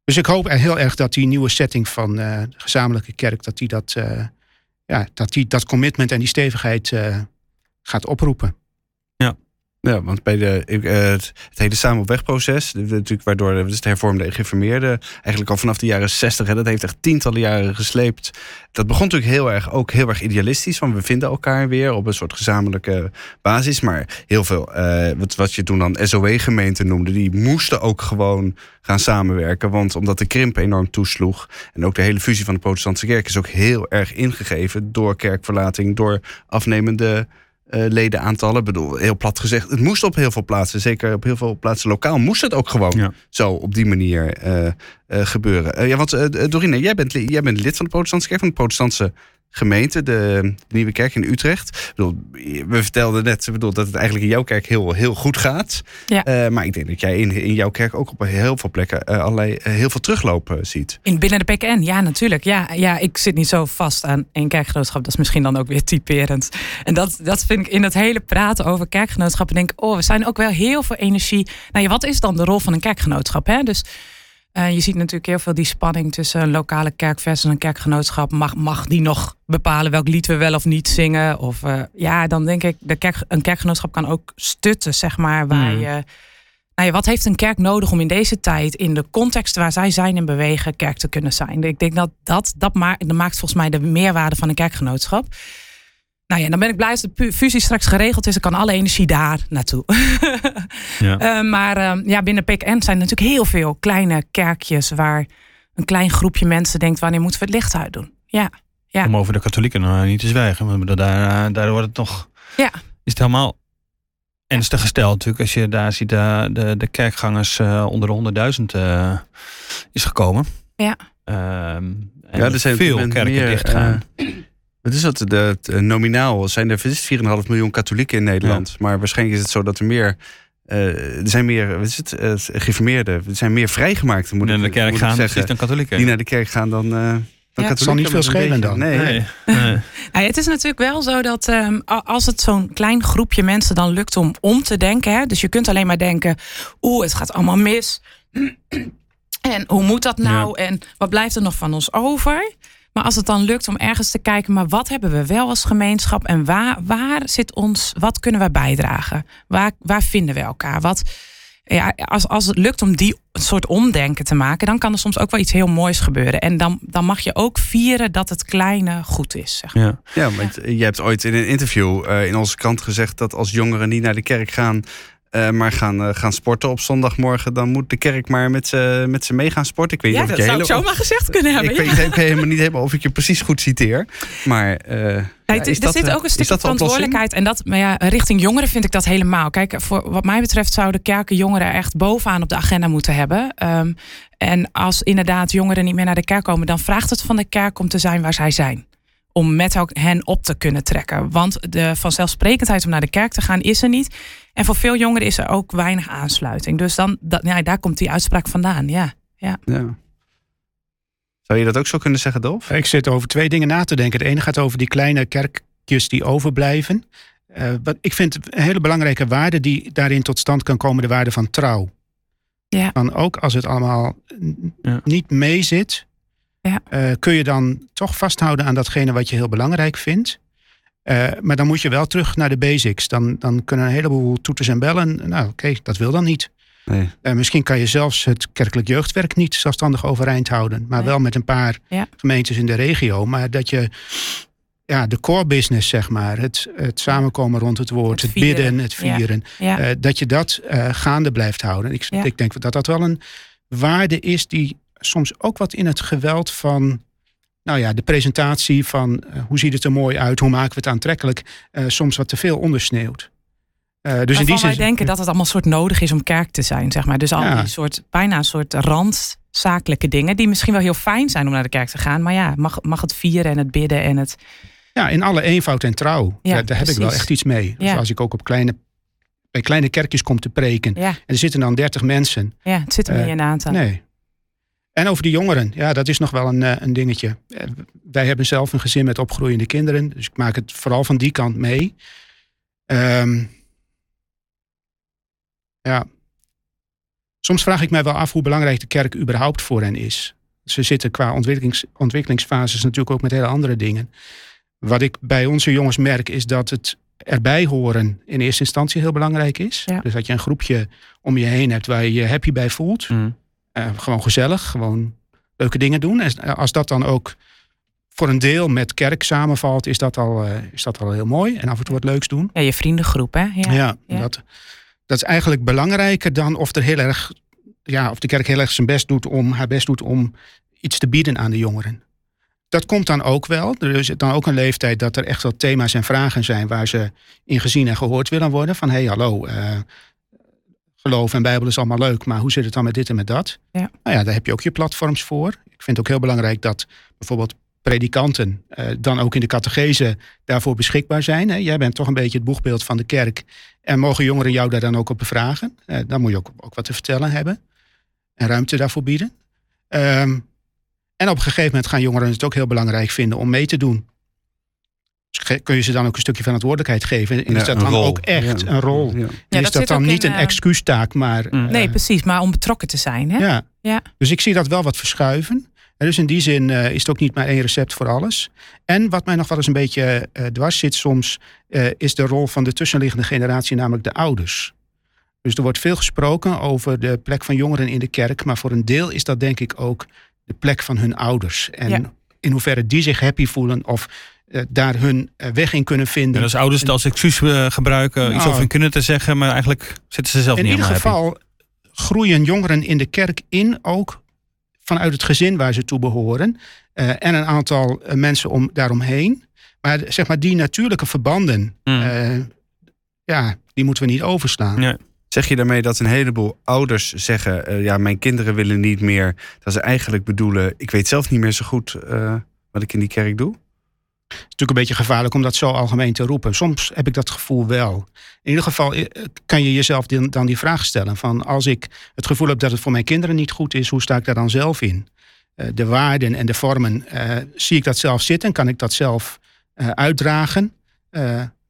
Dus ik hoop heel erg dat die nieuwe setting van uh, de gezamenlijke kerk, dat die dat, uh, ja, dat, die dat commitment en die stevigheid uh, gaat oproepen. Ja. Ja, want bij de, het, het hele samen natuurlijk waardoor dus de hervormde geïnformeerde, eigenlijk al vanaf de jaren 60, hè, dat heeft echt tientallen jaren gesleept. Dat begon natuurlijk heel erg, ook heel erg idealistisch, want we vinden elkaar weer op een soort gezamenlijke basis. Maar heel veel, uh, wat, wat je toen dan SOE-gemeenten noemde, die moesten ook gewoon gaan samenwerken. Want omdat de krimp enorm toesloeg en ook de hele fusie van de protestantse kerk is ook heel erg ingegeven door kerkverlating, door afnemende uh, ledenaantallen. Ik bedoel, heel plat gezegd, het moest op heel veel plaatsen, zeker op heel veel plaatsen lokaal, moest het ook gewoon ja. zo op die manier uh, uh, gebeuren. ja, want Dorine, jij bent, jij bent lid van de protestantse kerk, van de protestantse gemeente, de, Nieuwe Kerk in Utrecht. Bedoel, we vertelden net bedoel, dat het eigenlijk in jouw kerk heel, heel goed gaat. Ja. Uh, maar ik denk dat jij in, in jouw kerk ook op heel veel plekken uh, allerlei, uh, heel veel teruglopen ziet. In, binnen de PKN, ja, natuurlijk. Ja, ja, ik zit niet zo vast aan één kerkgenootschap. Dat is misschien dan ook weer typerend. En dat, dat vind ik in het hele praten over kerkgenootschappen. Denk ik, oh, we zijn ook wel heel veel energie. Nou ja, wat is dan de rol van een kerkgenootschap? Hè? Dus uh, je ziet natuurlijk heel veel die spanning tussen een lokale kerkvers en een kerkgenootschap. Mag, mag die nog bepalen welk lied we wel of niet zingen? Of uh, ja, dan denk ik, de kerk, een kerkgenootschap kan ook stutten, zeg maar, waar Hmm. je. Nou ja, wat heeft een kerk nodig om in deze tijd, in de context waar zij zijn en bewegen, kerk te kunnen zijn? Ik denk dat dat, dat maakt volgens mij de meerwaarde van een kerkgenootschap. Nou ja, dan ben ik blij als de fusie straks geregeld is. Dan kan alle energie daar naartoe. Ja. uh, maar uh, ja, binnen PKN zijn er natuurlijk heel veel kleine kerkjes waar een klein groepje mensen denkt: wanneer moeten we het licht uitdoen? Ja. ja. Om over de katholieken nou niet te zwijgen. Want daar, daar wordt het nog. Ja. Is het helemaal ernstig gesteld natuurlijk. Als je daar ziet, de, de, de kerkgangers uh, onder de 100.000 uh, is gekomen. Ja. En ja, er zijn veel kerken dichtgaan. Het is dat de, de, nominaal zijn er 4,5 miljoen katholieken in Nederland. Ja. Maar waarschijnlijk is het zo dat er meer. Uh, er zijn meer, wat is het, uh, gereformeerden. Er zijn meer vrijgemaakten, moet die naar de kerk moet gaan, zeggen, dan katholieken. Die naar de kerk gaan dan. Uh, dan ja, het zal niet veel schelen dan. Nee. nee. nee. nou, het is natuurlijk wel zo dat um, als het zo'n klein groepje mensen dan lukt om om te denken. Hè, dus je kunt alleen maar denken, oeh, het gaat allemaal mis. en hoe moet dat nou? Ja. En wat blijft er nog van ons over? Maar als het dan lukt om ergens te kijken, maar wat hebben we wel als gemeenschap en waar, waar zit ons, wat kunnen we bijdragen? Waar, waar vinden we elkaar? Wat, ja, als, als het lukt om die soort omdenken te maken, dan kan er soms ook wel iets heel moois gebeuren. En dan, dan mag je ook vieren dat het kleine goed is. Zeg maar. Ja, ja maar je hebt ooit in een interview uh, in onze krant gezegd dat als jongeren niet naar de kerk gaan, uh, maar gaan, uh, gaan sporten op zondagmorgen, dan moet de kerk maar met ze, met ze mee gaan sporten. Ik weet ja, niet of dat je zou hele, ik zomaar gezegd kunnen hebben. Ik ja. weet ik helemaal niet helemaal of ik je precies goed citeer. Maar uh, nee, ja, er dat, zit ook een stukje verantwoordelijkheid. En dat, maar ja, richting jongeren vind ik dat helemaal. Kijk, voor wat mij betreft zouden kerken jongeren echt bovenaan op de agenda moeten hebben. Um, en als inderdaad jongeren niet meer naar de kerk komen, dan vraagt het van de kerk om te zijn waar zij zijn om met hen op te kunnen trekken. Want de vanzelfsprekendheid om naar de kerk te gaan is er niet. En voor veel jongeren is er ook weinig aansluiting. Dus dan, dat, ja, daar komt die uitspraak vandaan. Ja, ja. ja. Zou je dat ook zo kunnen zeggen, Dolf? Ik zit over twee dingen na te denken. Het ene gaat over die kleine kerk, stukjes die overblijven. Uh, wat ik vind een hele belangrijke waarde die daarin tot stand kan komen, de waarde van trouw. Ja. Van ook als het allemaal ja. niet meezit, ja. Uh, kun je dan toch vasthouden aan datgene wat je heel belangrijk vindt. Uh, maar dan moet je wel terug naar de basics. Dan, dan kunnen een heleboel toeters en bellen. Nou, oké, dat wil dan niet. Nee. Uh, misschien kan je zelfs het kerkelijk jeugdwerk niet zelfstandig overeind houden. Maar wel met een paar gemeentes in de regio. Maar dat je ja, de core business, zeg maar. Het, het samenkomen rond het woord, het, bidden, het vieren. Ja. Uh, dat je dat gaande blijft houden. Ik, ik denk dat dat wel een waarde is die soms ook wat in het geweld van nou ja, de presentatie van uh, hoe ziet het er mooi uit, hoe maken we het aantrekkelijk, uh, soms wat te veel ondersneeuwt. Uh, dus in die zin. wij denken dat het allemaal soort nodig is om kerk te zijn, zeg maar. Dus al ja. die soort, bijna een soort randzakelijke dingen, die misschien wel heel fijn zijn om naar de kerk te gaan. Maar ja, mag, mag het vieren en het bidden en het. Ja, in alle eenvoud en trouw. Ja, daar heb ik wel echt iets mee. Dus als ik ook op kleine, bij kleine kerkjes kom te preken. En er zitten dan dertig mensen. Ja, het zit er niet in aantal. Nee. En over de jongeren, ja, dat is nog wel een, eh, een dingetje. Eh, wij hebben zelf een gezin met opgroeiende kinderen, dus ik maak het vooral van die kant mee. Um, ja. Soms vraag ik mij wel af hoe belangrijk de kerk überhaupt voor hen is. Ze zitten qua ontwikkelings, ontwikkelingsfases natuurlijk ook met hele andere dingen. Wat ik bij onze jongens merk is dat het erbij horen in eerste instantie heel belangrijk is. Dus dat je een groepje om je heen hebt waar je je happy bij voelt. Mm. Uh, gewoon gezellig, gewoon leuke dingen doen. En als dat dan ook voor een deel met kerk samenvalt, is dat al, uh, is dat al heel mooi. En af en toe wat leuks doen. Ja, je vriendengroep, hè? Ja, ja, ja. Dat, dat is eigenlijk belangrijker dan of, er heel erg, ja, of de kerk heel erg zijn best doet om, haar best doet om iets te bieden aan de jongeren. Dat komt dan ook wel. Er is dan ook een leeftijd dat er echt wel thema's en vragen zijn waar ze in gezien en gehoord willen worden. Van hé, hey, hallo, uh, geloof en Bijbel is allemaal leuk, maar hoe zit het dan met dit en met dat? Ja. Nou ja, daar heb je ook je platforms voor. Ik vind het ook heel belangrijk dat bijvoorbeeld predikanten uh, dan ook in de catechese daarvoor beschikbaar zijn. Hè. Jij bent toch een beetje het boegbeeld van de kerk. En mogen jongeren jou daar dan ook op bevragen? Uh, dan moet je ook, ook wat te vertellen hebben. En ruimte daarvoor bieden. Um, en op een gegeven moment gaan jongeren het ook heel belangrijk vinden om mee te doen kun je ze dan ook een stukje verantwoordelijkheid geven? En is dat dan ook echt een rol? Ja. is dat, dan niet een, een excuustaak, maar... Mm. nee, precies, maar om betrokken te zijn. Hè? Ja. ja. Dus ik zie dat wel wat verschuiven. En dus in die zin uh, is het ook niet maar één recept voor alles. En wat mij nog wel eens een beetje uh, dwars zit soms... Uh, is de rol van de tussenliggende generatie, namelijk de ouders. Dus er wordt veel gesproken over de plek van jongeren in de kerk... maar voor een deel is dat denk ik ook de plek van hun ouders. En in hoeverre die zich happy voelen of daar hun uh, weg in kunnen vinden. En als ouders het als excuus uh, gebruiken, nou, iets over hun kunnen te zeggen, maar eigenlijk zitten ze zelf in niet In ieder geval happy. groeien jongeren in de kerk in, ook vanuit het gezin waar ze toe behoren. en een aantal mensen om, daaromheen. Maar zeg maar, die natuurlijke verbanden, mm. ja, die moeten we niet overslaan. Ja. Zeg je daarmee dat een heleboel ouders zeggen: ja, mijn kinderen willen niet meer. Dat ze eigenlijk bedoelen: ik weet zelf niet meer zo goed wat ik in die kerk doe? Is natuurlijk een beetje gevaarlijk om dat zo algemeen te roepen. Soms heb ik dat gevoel wel. In ieder geval eh, kan je jezelf dan die vraag stellen: van als ik het gevoel heb dat het voor mijn kinderen niet goed is, hoe sta ik daar dan zelf in? Uh, de waarden en de vormen, uh, zie ik dat zelf zitten? Kan ik dat zelf uitdragen?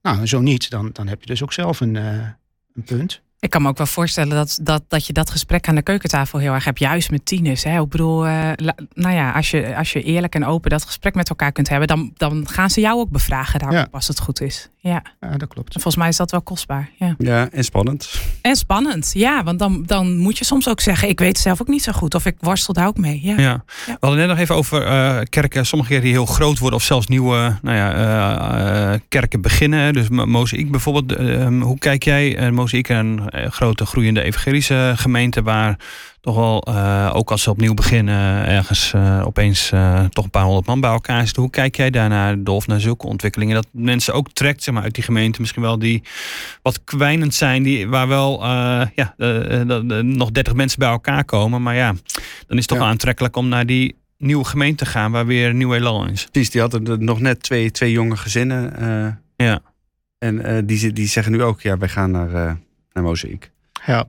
nou, zo niet, dan, dan heb je dus ook zelf een, een punt. Ik kan me ook wel voorstellen dat, dat, dat je dat gesprek aan de keukentafel heel erg hebt, juist met tieners. Hè? Ik bedoel, uh, nou ja, als je, als je eerlijk en open dat gesprek met elkaar kunt hebben, dan, dan gaan ze jou ook bevragen daarop ja. als het goed is. Ja. ja, dat klopt. En volgens mij is dat wel kostbaar. Ja, ja en spannend. En spannend, ja, want dan, dan moet je soms ook zeggen, ik weet zelf ook niet zo goed of ik worstel daar ook mee. Ja. ja. We hadden net nog even over uh, kerken, sommige keren die heel groot worden of zelfs nieuwe nou ja, uh, kerken beginnen. Dus Mozaïek bijvoorbeeld, hoe kijk jij, uh, Mozaïek en grote groeiende evangelische gemeente waar toch wel, uh, ook als ze opnieuw beginnen, ergens uh, opeens uh, toch een paar honderd man bij elkaar is. Hoe kijk jij daarnaar, Dolf, naar zulke ontwikkelingen? Dat mensen ook trekt zeg maar, uit die gemeente, misschien wel die wat kwijnend zijn, die, waar wel ja, nog dertig mensen bij elkaar komen. Maar ja, dan is het toch ja. aantrekkelijk om naar die nieuwe gemeente te gaan, waar weer nieuw elan is. Precies, die hadden nog net twee, twee jonge gezinnen. ja. En die, die zeggen nu ook, ja, wij gaan naar naar Mozaïek. Ja.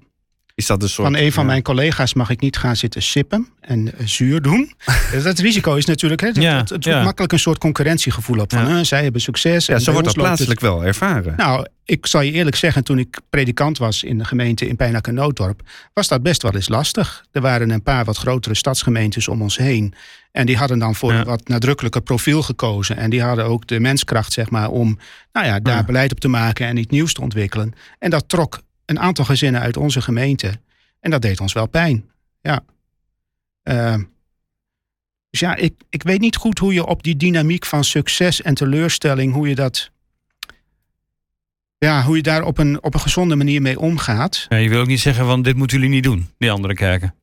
Is dat een soort, van een van mijn collega's mag ik niet gaan zitten sippen en zuur doen. dat risico is natuurlijk, hè, ja, het, het ja. makkelijk een soort concurrentiegevoel op. Van, ja. zij hebben succes. Ja, zo wordt dat plaatselijk wel ervaren. Nou, ik zal je eerlijk zeggen, toen ik predikant was in de gemeente in Pijnak en Nooddorp, was dat best wel eens lastig. Er waren een paar wat grotere stadsgemeentes om ons heen. En die hadden dan voor een wat nadrukkelijker profiel gekozen. En die hadden ook de menskracht, zeg maar, om nou ja, daar beleid op te maken en iets nieuws te ontwikkelen. En dat trok een aantal gezinnen uit onze gemeente. En dat deed ons wel pijn. Ja. Uh, dus ja, ik, ik weet niet goed hoe je op die dynamiek van succes en teleurstelling, hoe je dat. Ja, hoe je daar op een, op een gezonde manier mee omgaat. Ja, je wil ook niet zeggen van dit moeten jullie niet doen, die andere kerken.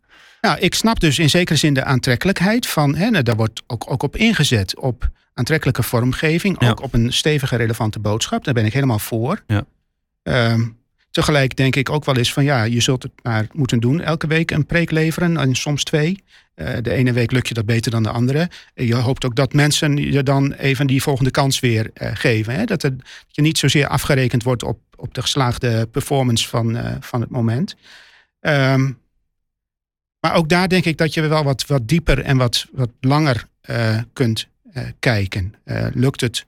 Nou, ik snap dus in zekere zin de aantrekkelijkheid van, hè, nou, daar wordt ook, ook op ingezet, op aantrekkelijke vormgeving, ook op een stevige relevante boodschap. Daar ben ik helemaal voor. Ja. Uh, tegelijk denk ik ook wel eens van ja, je zult het maar moeten doen. Elke week een preek leveren en soms twee. Uh, de ene week lukt je dat beter dan de andere. Je hoopt ook dat mensen je dan even die volgende kans weer uh, geven. Hè? Dat, het, je niet zozeer afgerekend wordt op, op de geslaagde performance van, uh, van het moment. Um, maar ook daar denk ik dat je wel wat, wat dieper en wat, wat langer kunt kijken. lukt het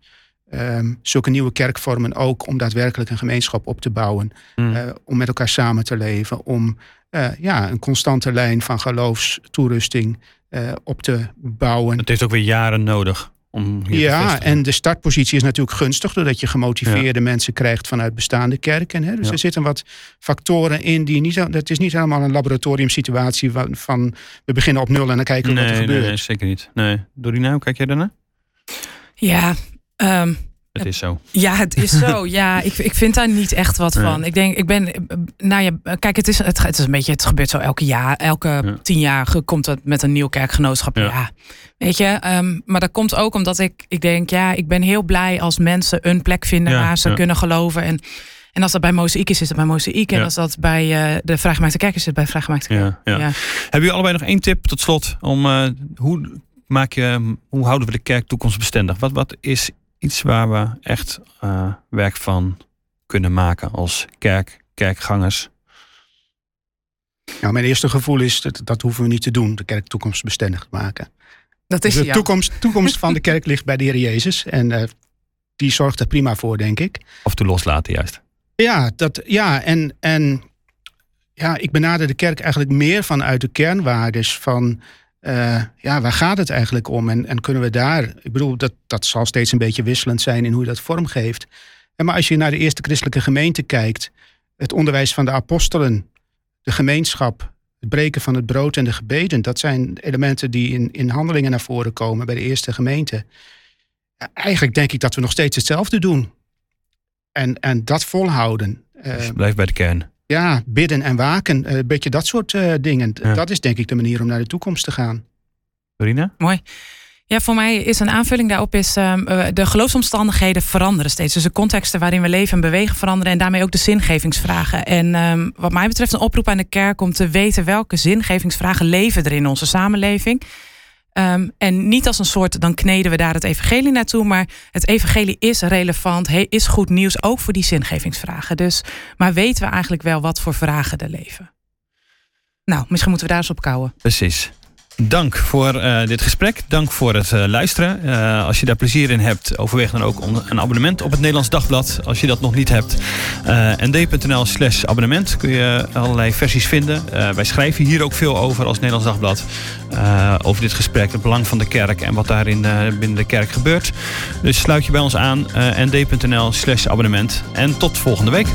um, zulke nieuwe kerkvormen ook om daadwerkelijk een gemeenschap op te bouwen. Mm. Uh, om met elkaar samen te leven. Om uh, ja, een constante lijn van geloofstoerusting uh, op te bouwen. Het heeft ook weer jaren nodig. Om ja, en de startpositie is natuurlijk gunstig, doordat je gemotiveerde ja. mensen krijgt vanuit bestaande kerken. Hè? Dus ja. er zitten wat factoren in die niet. Het is niet helemaal een laboratoriumsituatie van, van we beginnen op nul en dan kijken we nee, wat er gebeurt. Nee, zeker niet. Nee. Dorina, hoe kijk jij daarna? Ja, Um, het is zo. Ja, het is zo. Ja, ik, ik vind daar niet echt wat van. Ik denk, ik ben, nou ja, kijk, het is, het, het is een beetje, het gebeurt zo elke jaar, elke ja. tien jaar komt het met een nieuw kerkgenootschap. Ja, ja weet je. Um, maar dat komt ook omdat ik, ik denk, ja, ik ben heel blij als mensen een plek vinden waar ze kunnen geloven. En, en als dat bij Mozaïek is, is het bij Mozaïek. En als dat bij uh, de Vrijgemaakte Kerk is, is het bij Vrijgemaakte Kerk. Ja, Hebben jullie allebei nog één tip tot slot om uh, hoe maak je, hoe houden we de kerk toekomstbestendig? Wat, wat is iets waar we echt uh, werk van kunnen maken als kerk, kerkgangers? Nou, mijn eerste gevoel is dat dat hoeven we niet te doen, de kerk toekomstbestendig te maken. Dat is dus de toekomst, toekomst van de kerk ligt bij de Heer Jezus en uh, die zorgt er prima voor, denk ik. Of te loslaten, juist. Ja, dat, ja en, en ja, ik benader de kerk eigenlijk meer vanuit de kernwaardes van uh, ja, waar gaat het eigenlijk om? En, en kunnen we daar, ik bedoel, dat, dat zal steeds een beetje wisselend zijn in hoe je dat vormgeeft. En maar als je naar de eerste christelijke gemeente kijkt, het onderwijs van de apostelen, de gemeenschap, het breken van het brood en de gebeden, dat zijn elementen die in, in handelingen naar voren komen bij de eerste gemeente. Ja, eigenlijk denk ik dat we nog steeds hetzelfde doen. En, en dat volhouden. Dus blijf bij de kern. Ja, bidden en waken. Een beetje dat soort uh, dingen. Ja. Dat is denk ik de manier om naar de toekomst te gaan. Marina? Mooi. Ja, voor mij is een aanvulling daarop is um, de geloofsomstandigheden veranderen steeds. Dus de contexten waarin we leven en bewegen veranderen en daarmee ook de zingevingsvragen. En um, wat mij betreft een oproep aan de kerk om te weten welke zingevingsvragen leven er in onze samenleving. Um, en niet als een soort, dan kneden we daar het evangelie naartoe. Maar het evangelie is relevant, is goed nieuws, ook voor die zingevingsvragen. Dus, maar weten we eigenlijk wel wat voor vragen er leven? Nou, misschien moeten we daar eens op kouwen. Precies. Dank voor uh, dit gesprek. Dank voor het uh, luisteren. Uh, als je daar plezier in hebt, overweeg dan ook een abonnement op het Nederlands Dagblad. Als je dat nog niet hebt. nd.nl slash abonnement kun je allerlei versies vinden. wij schrijven hier ook veel over als Nederlands Dagblad. over dit gesprek, het belang van de kerk en wat daarin binnen de kerk gebeurt. Dus sluit je bij ons aan. nd.nl slash abonnement. En tot volgende week.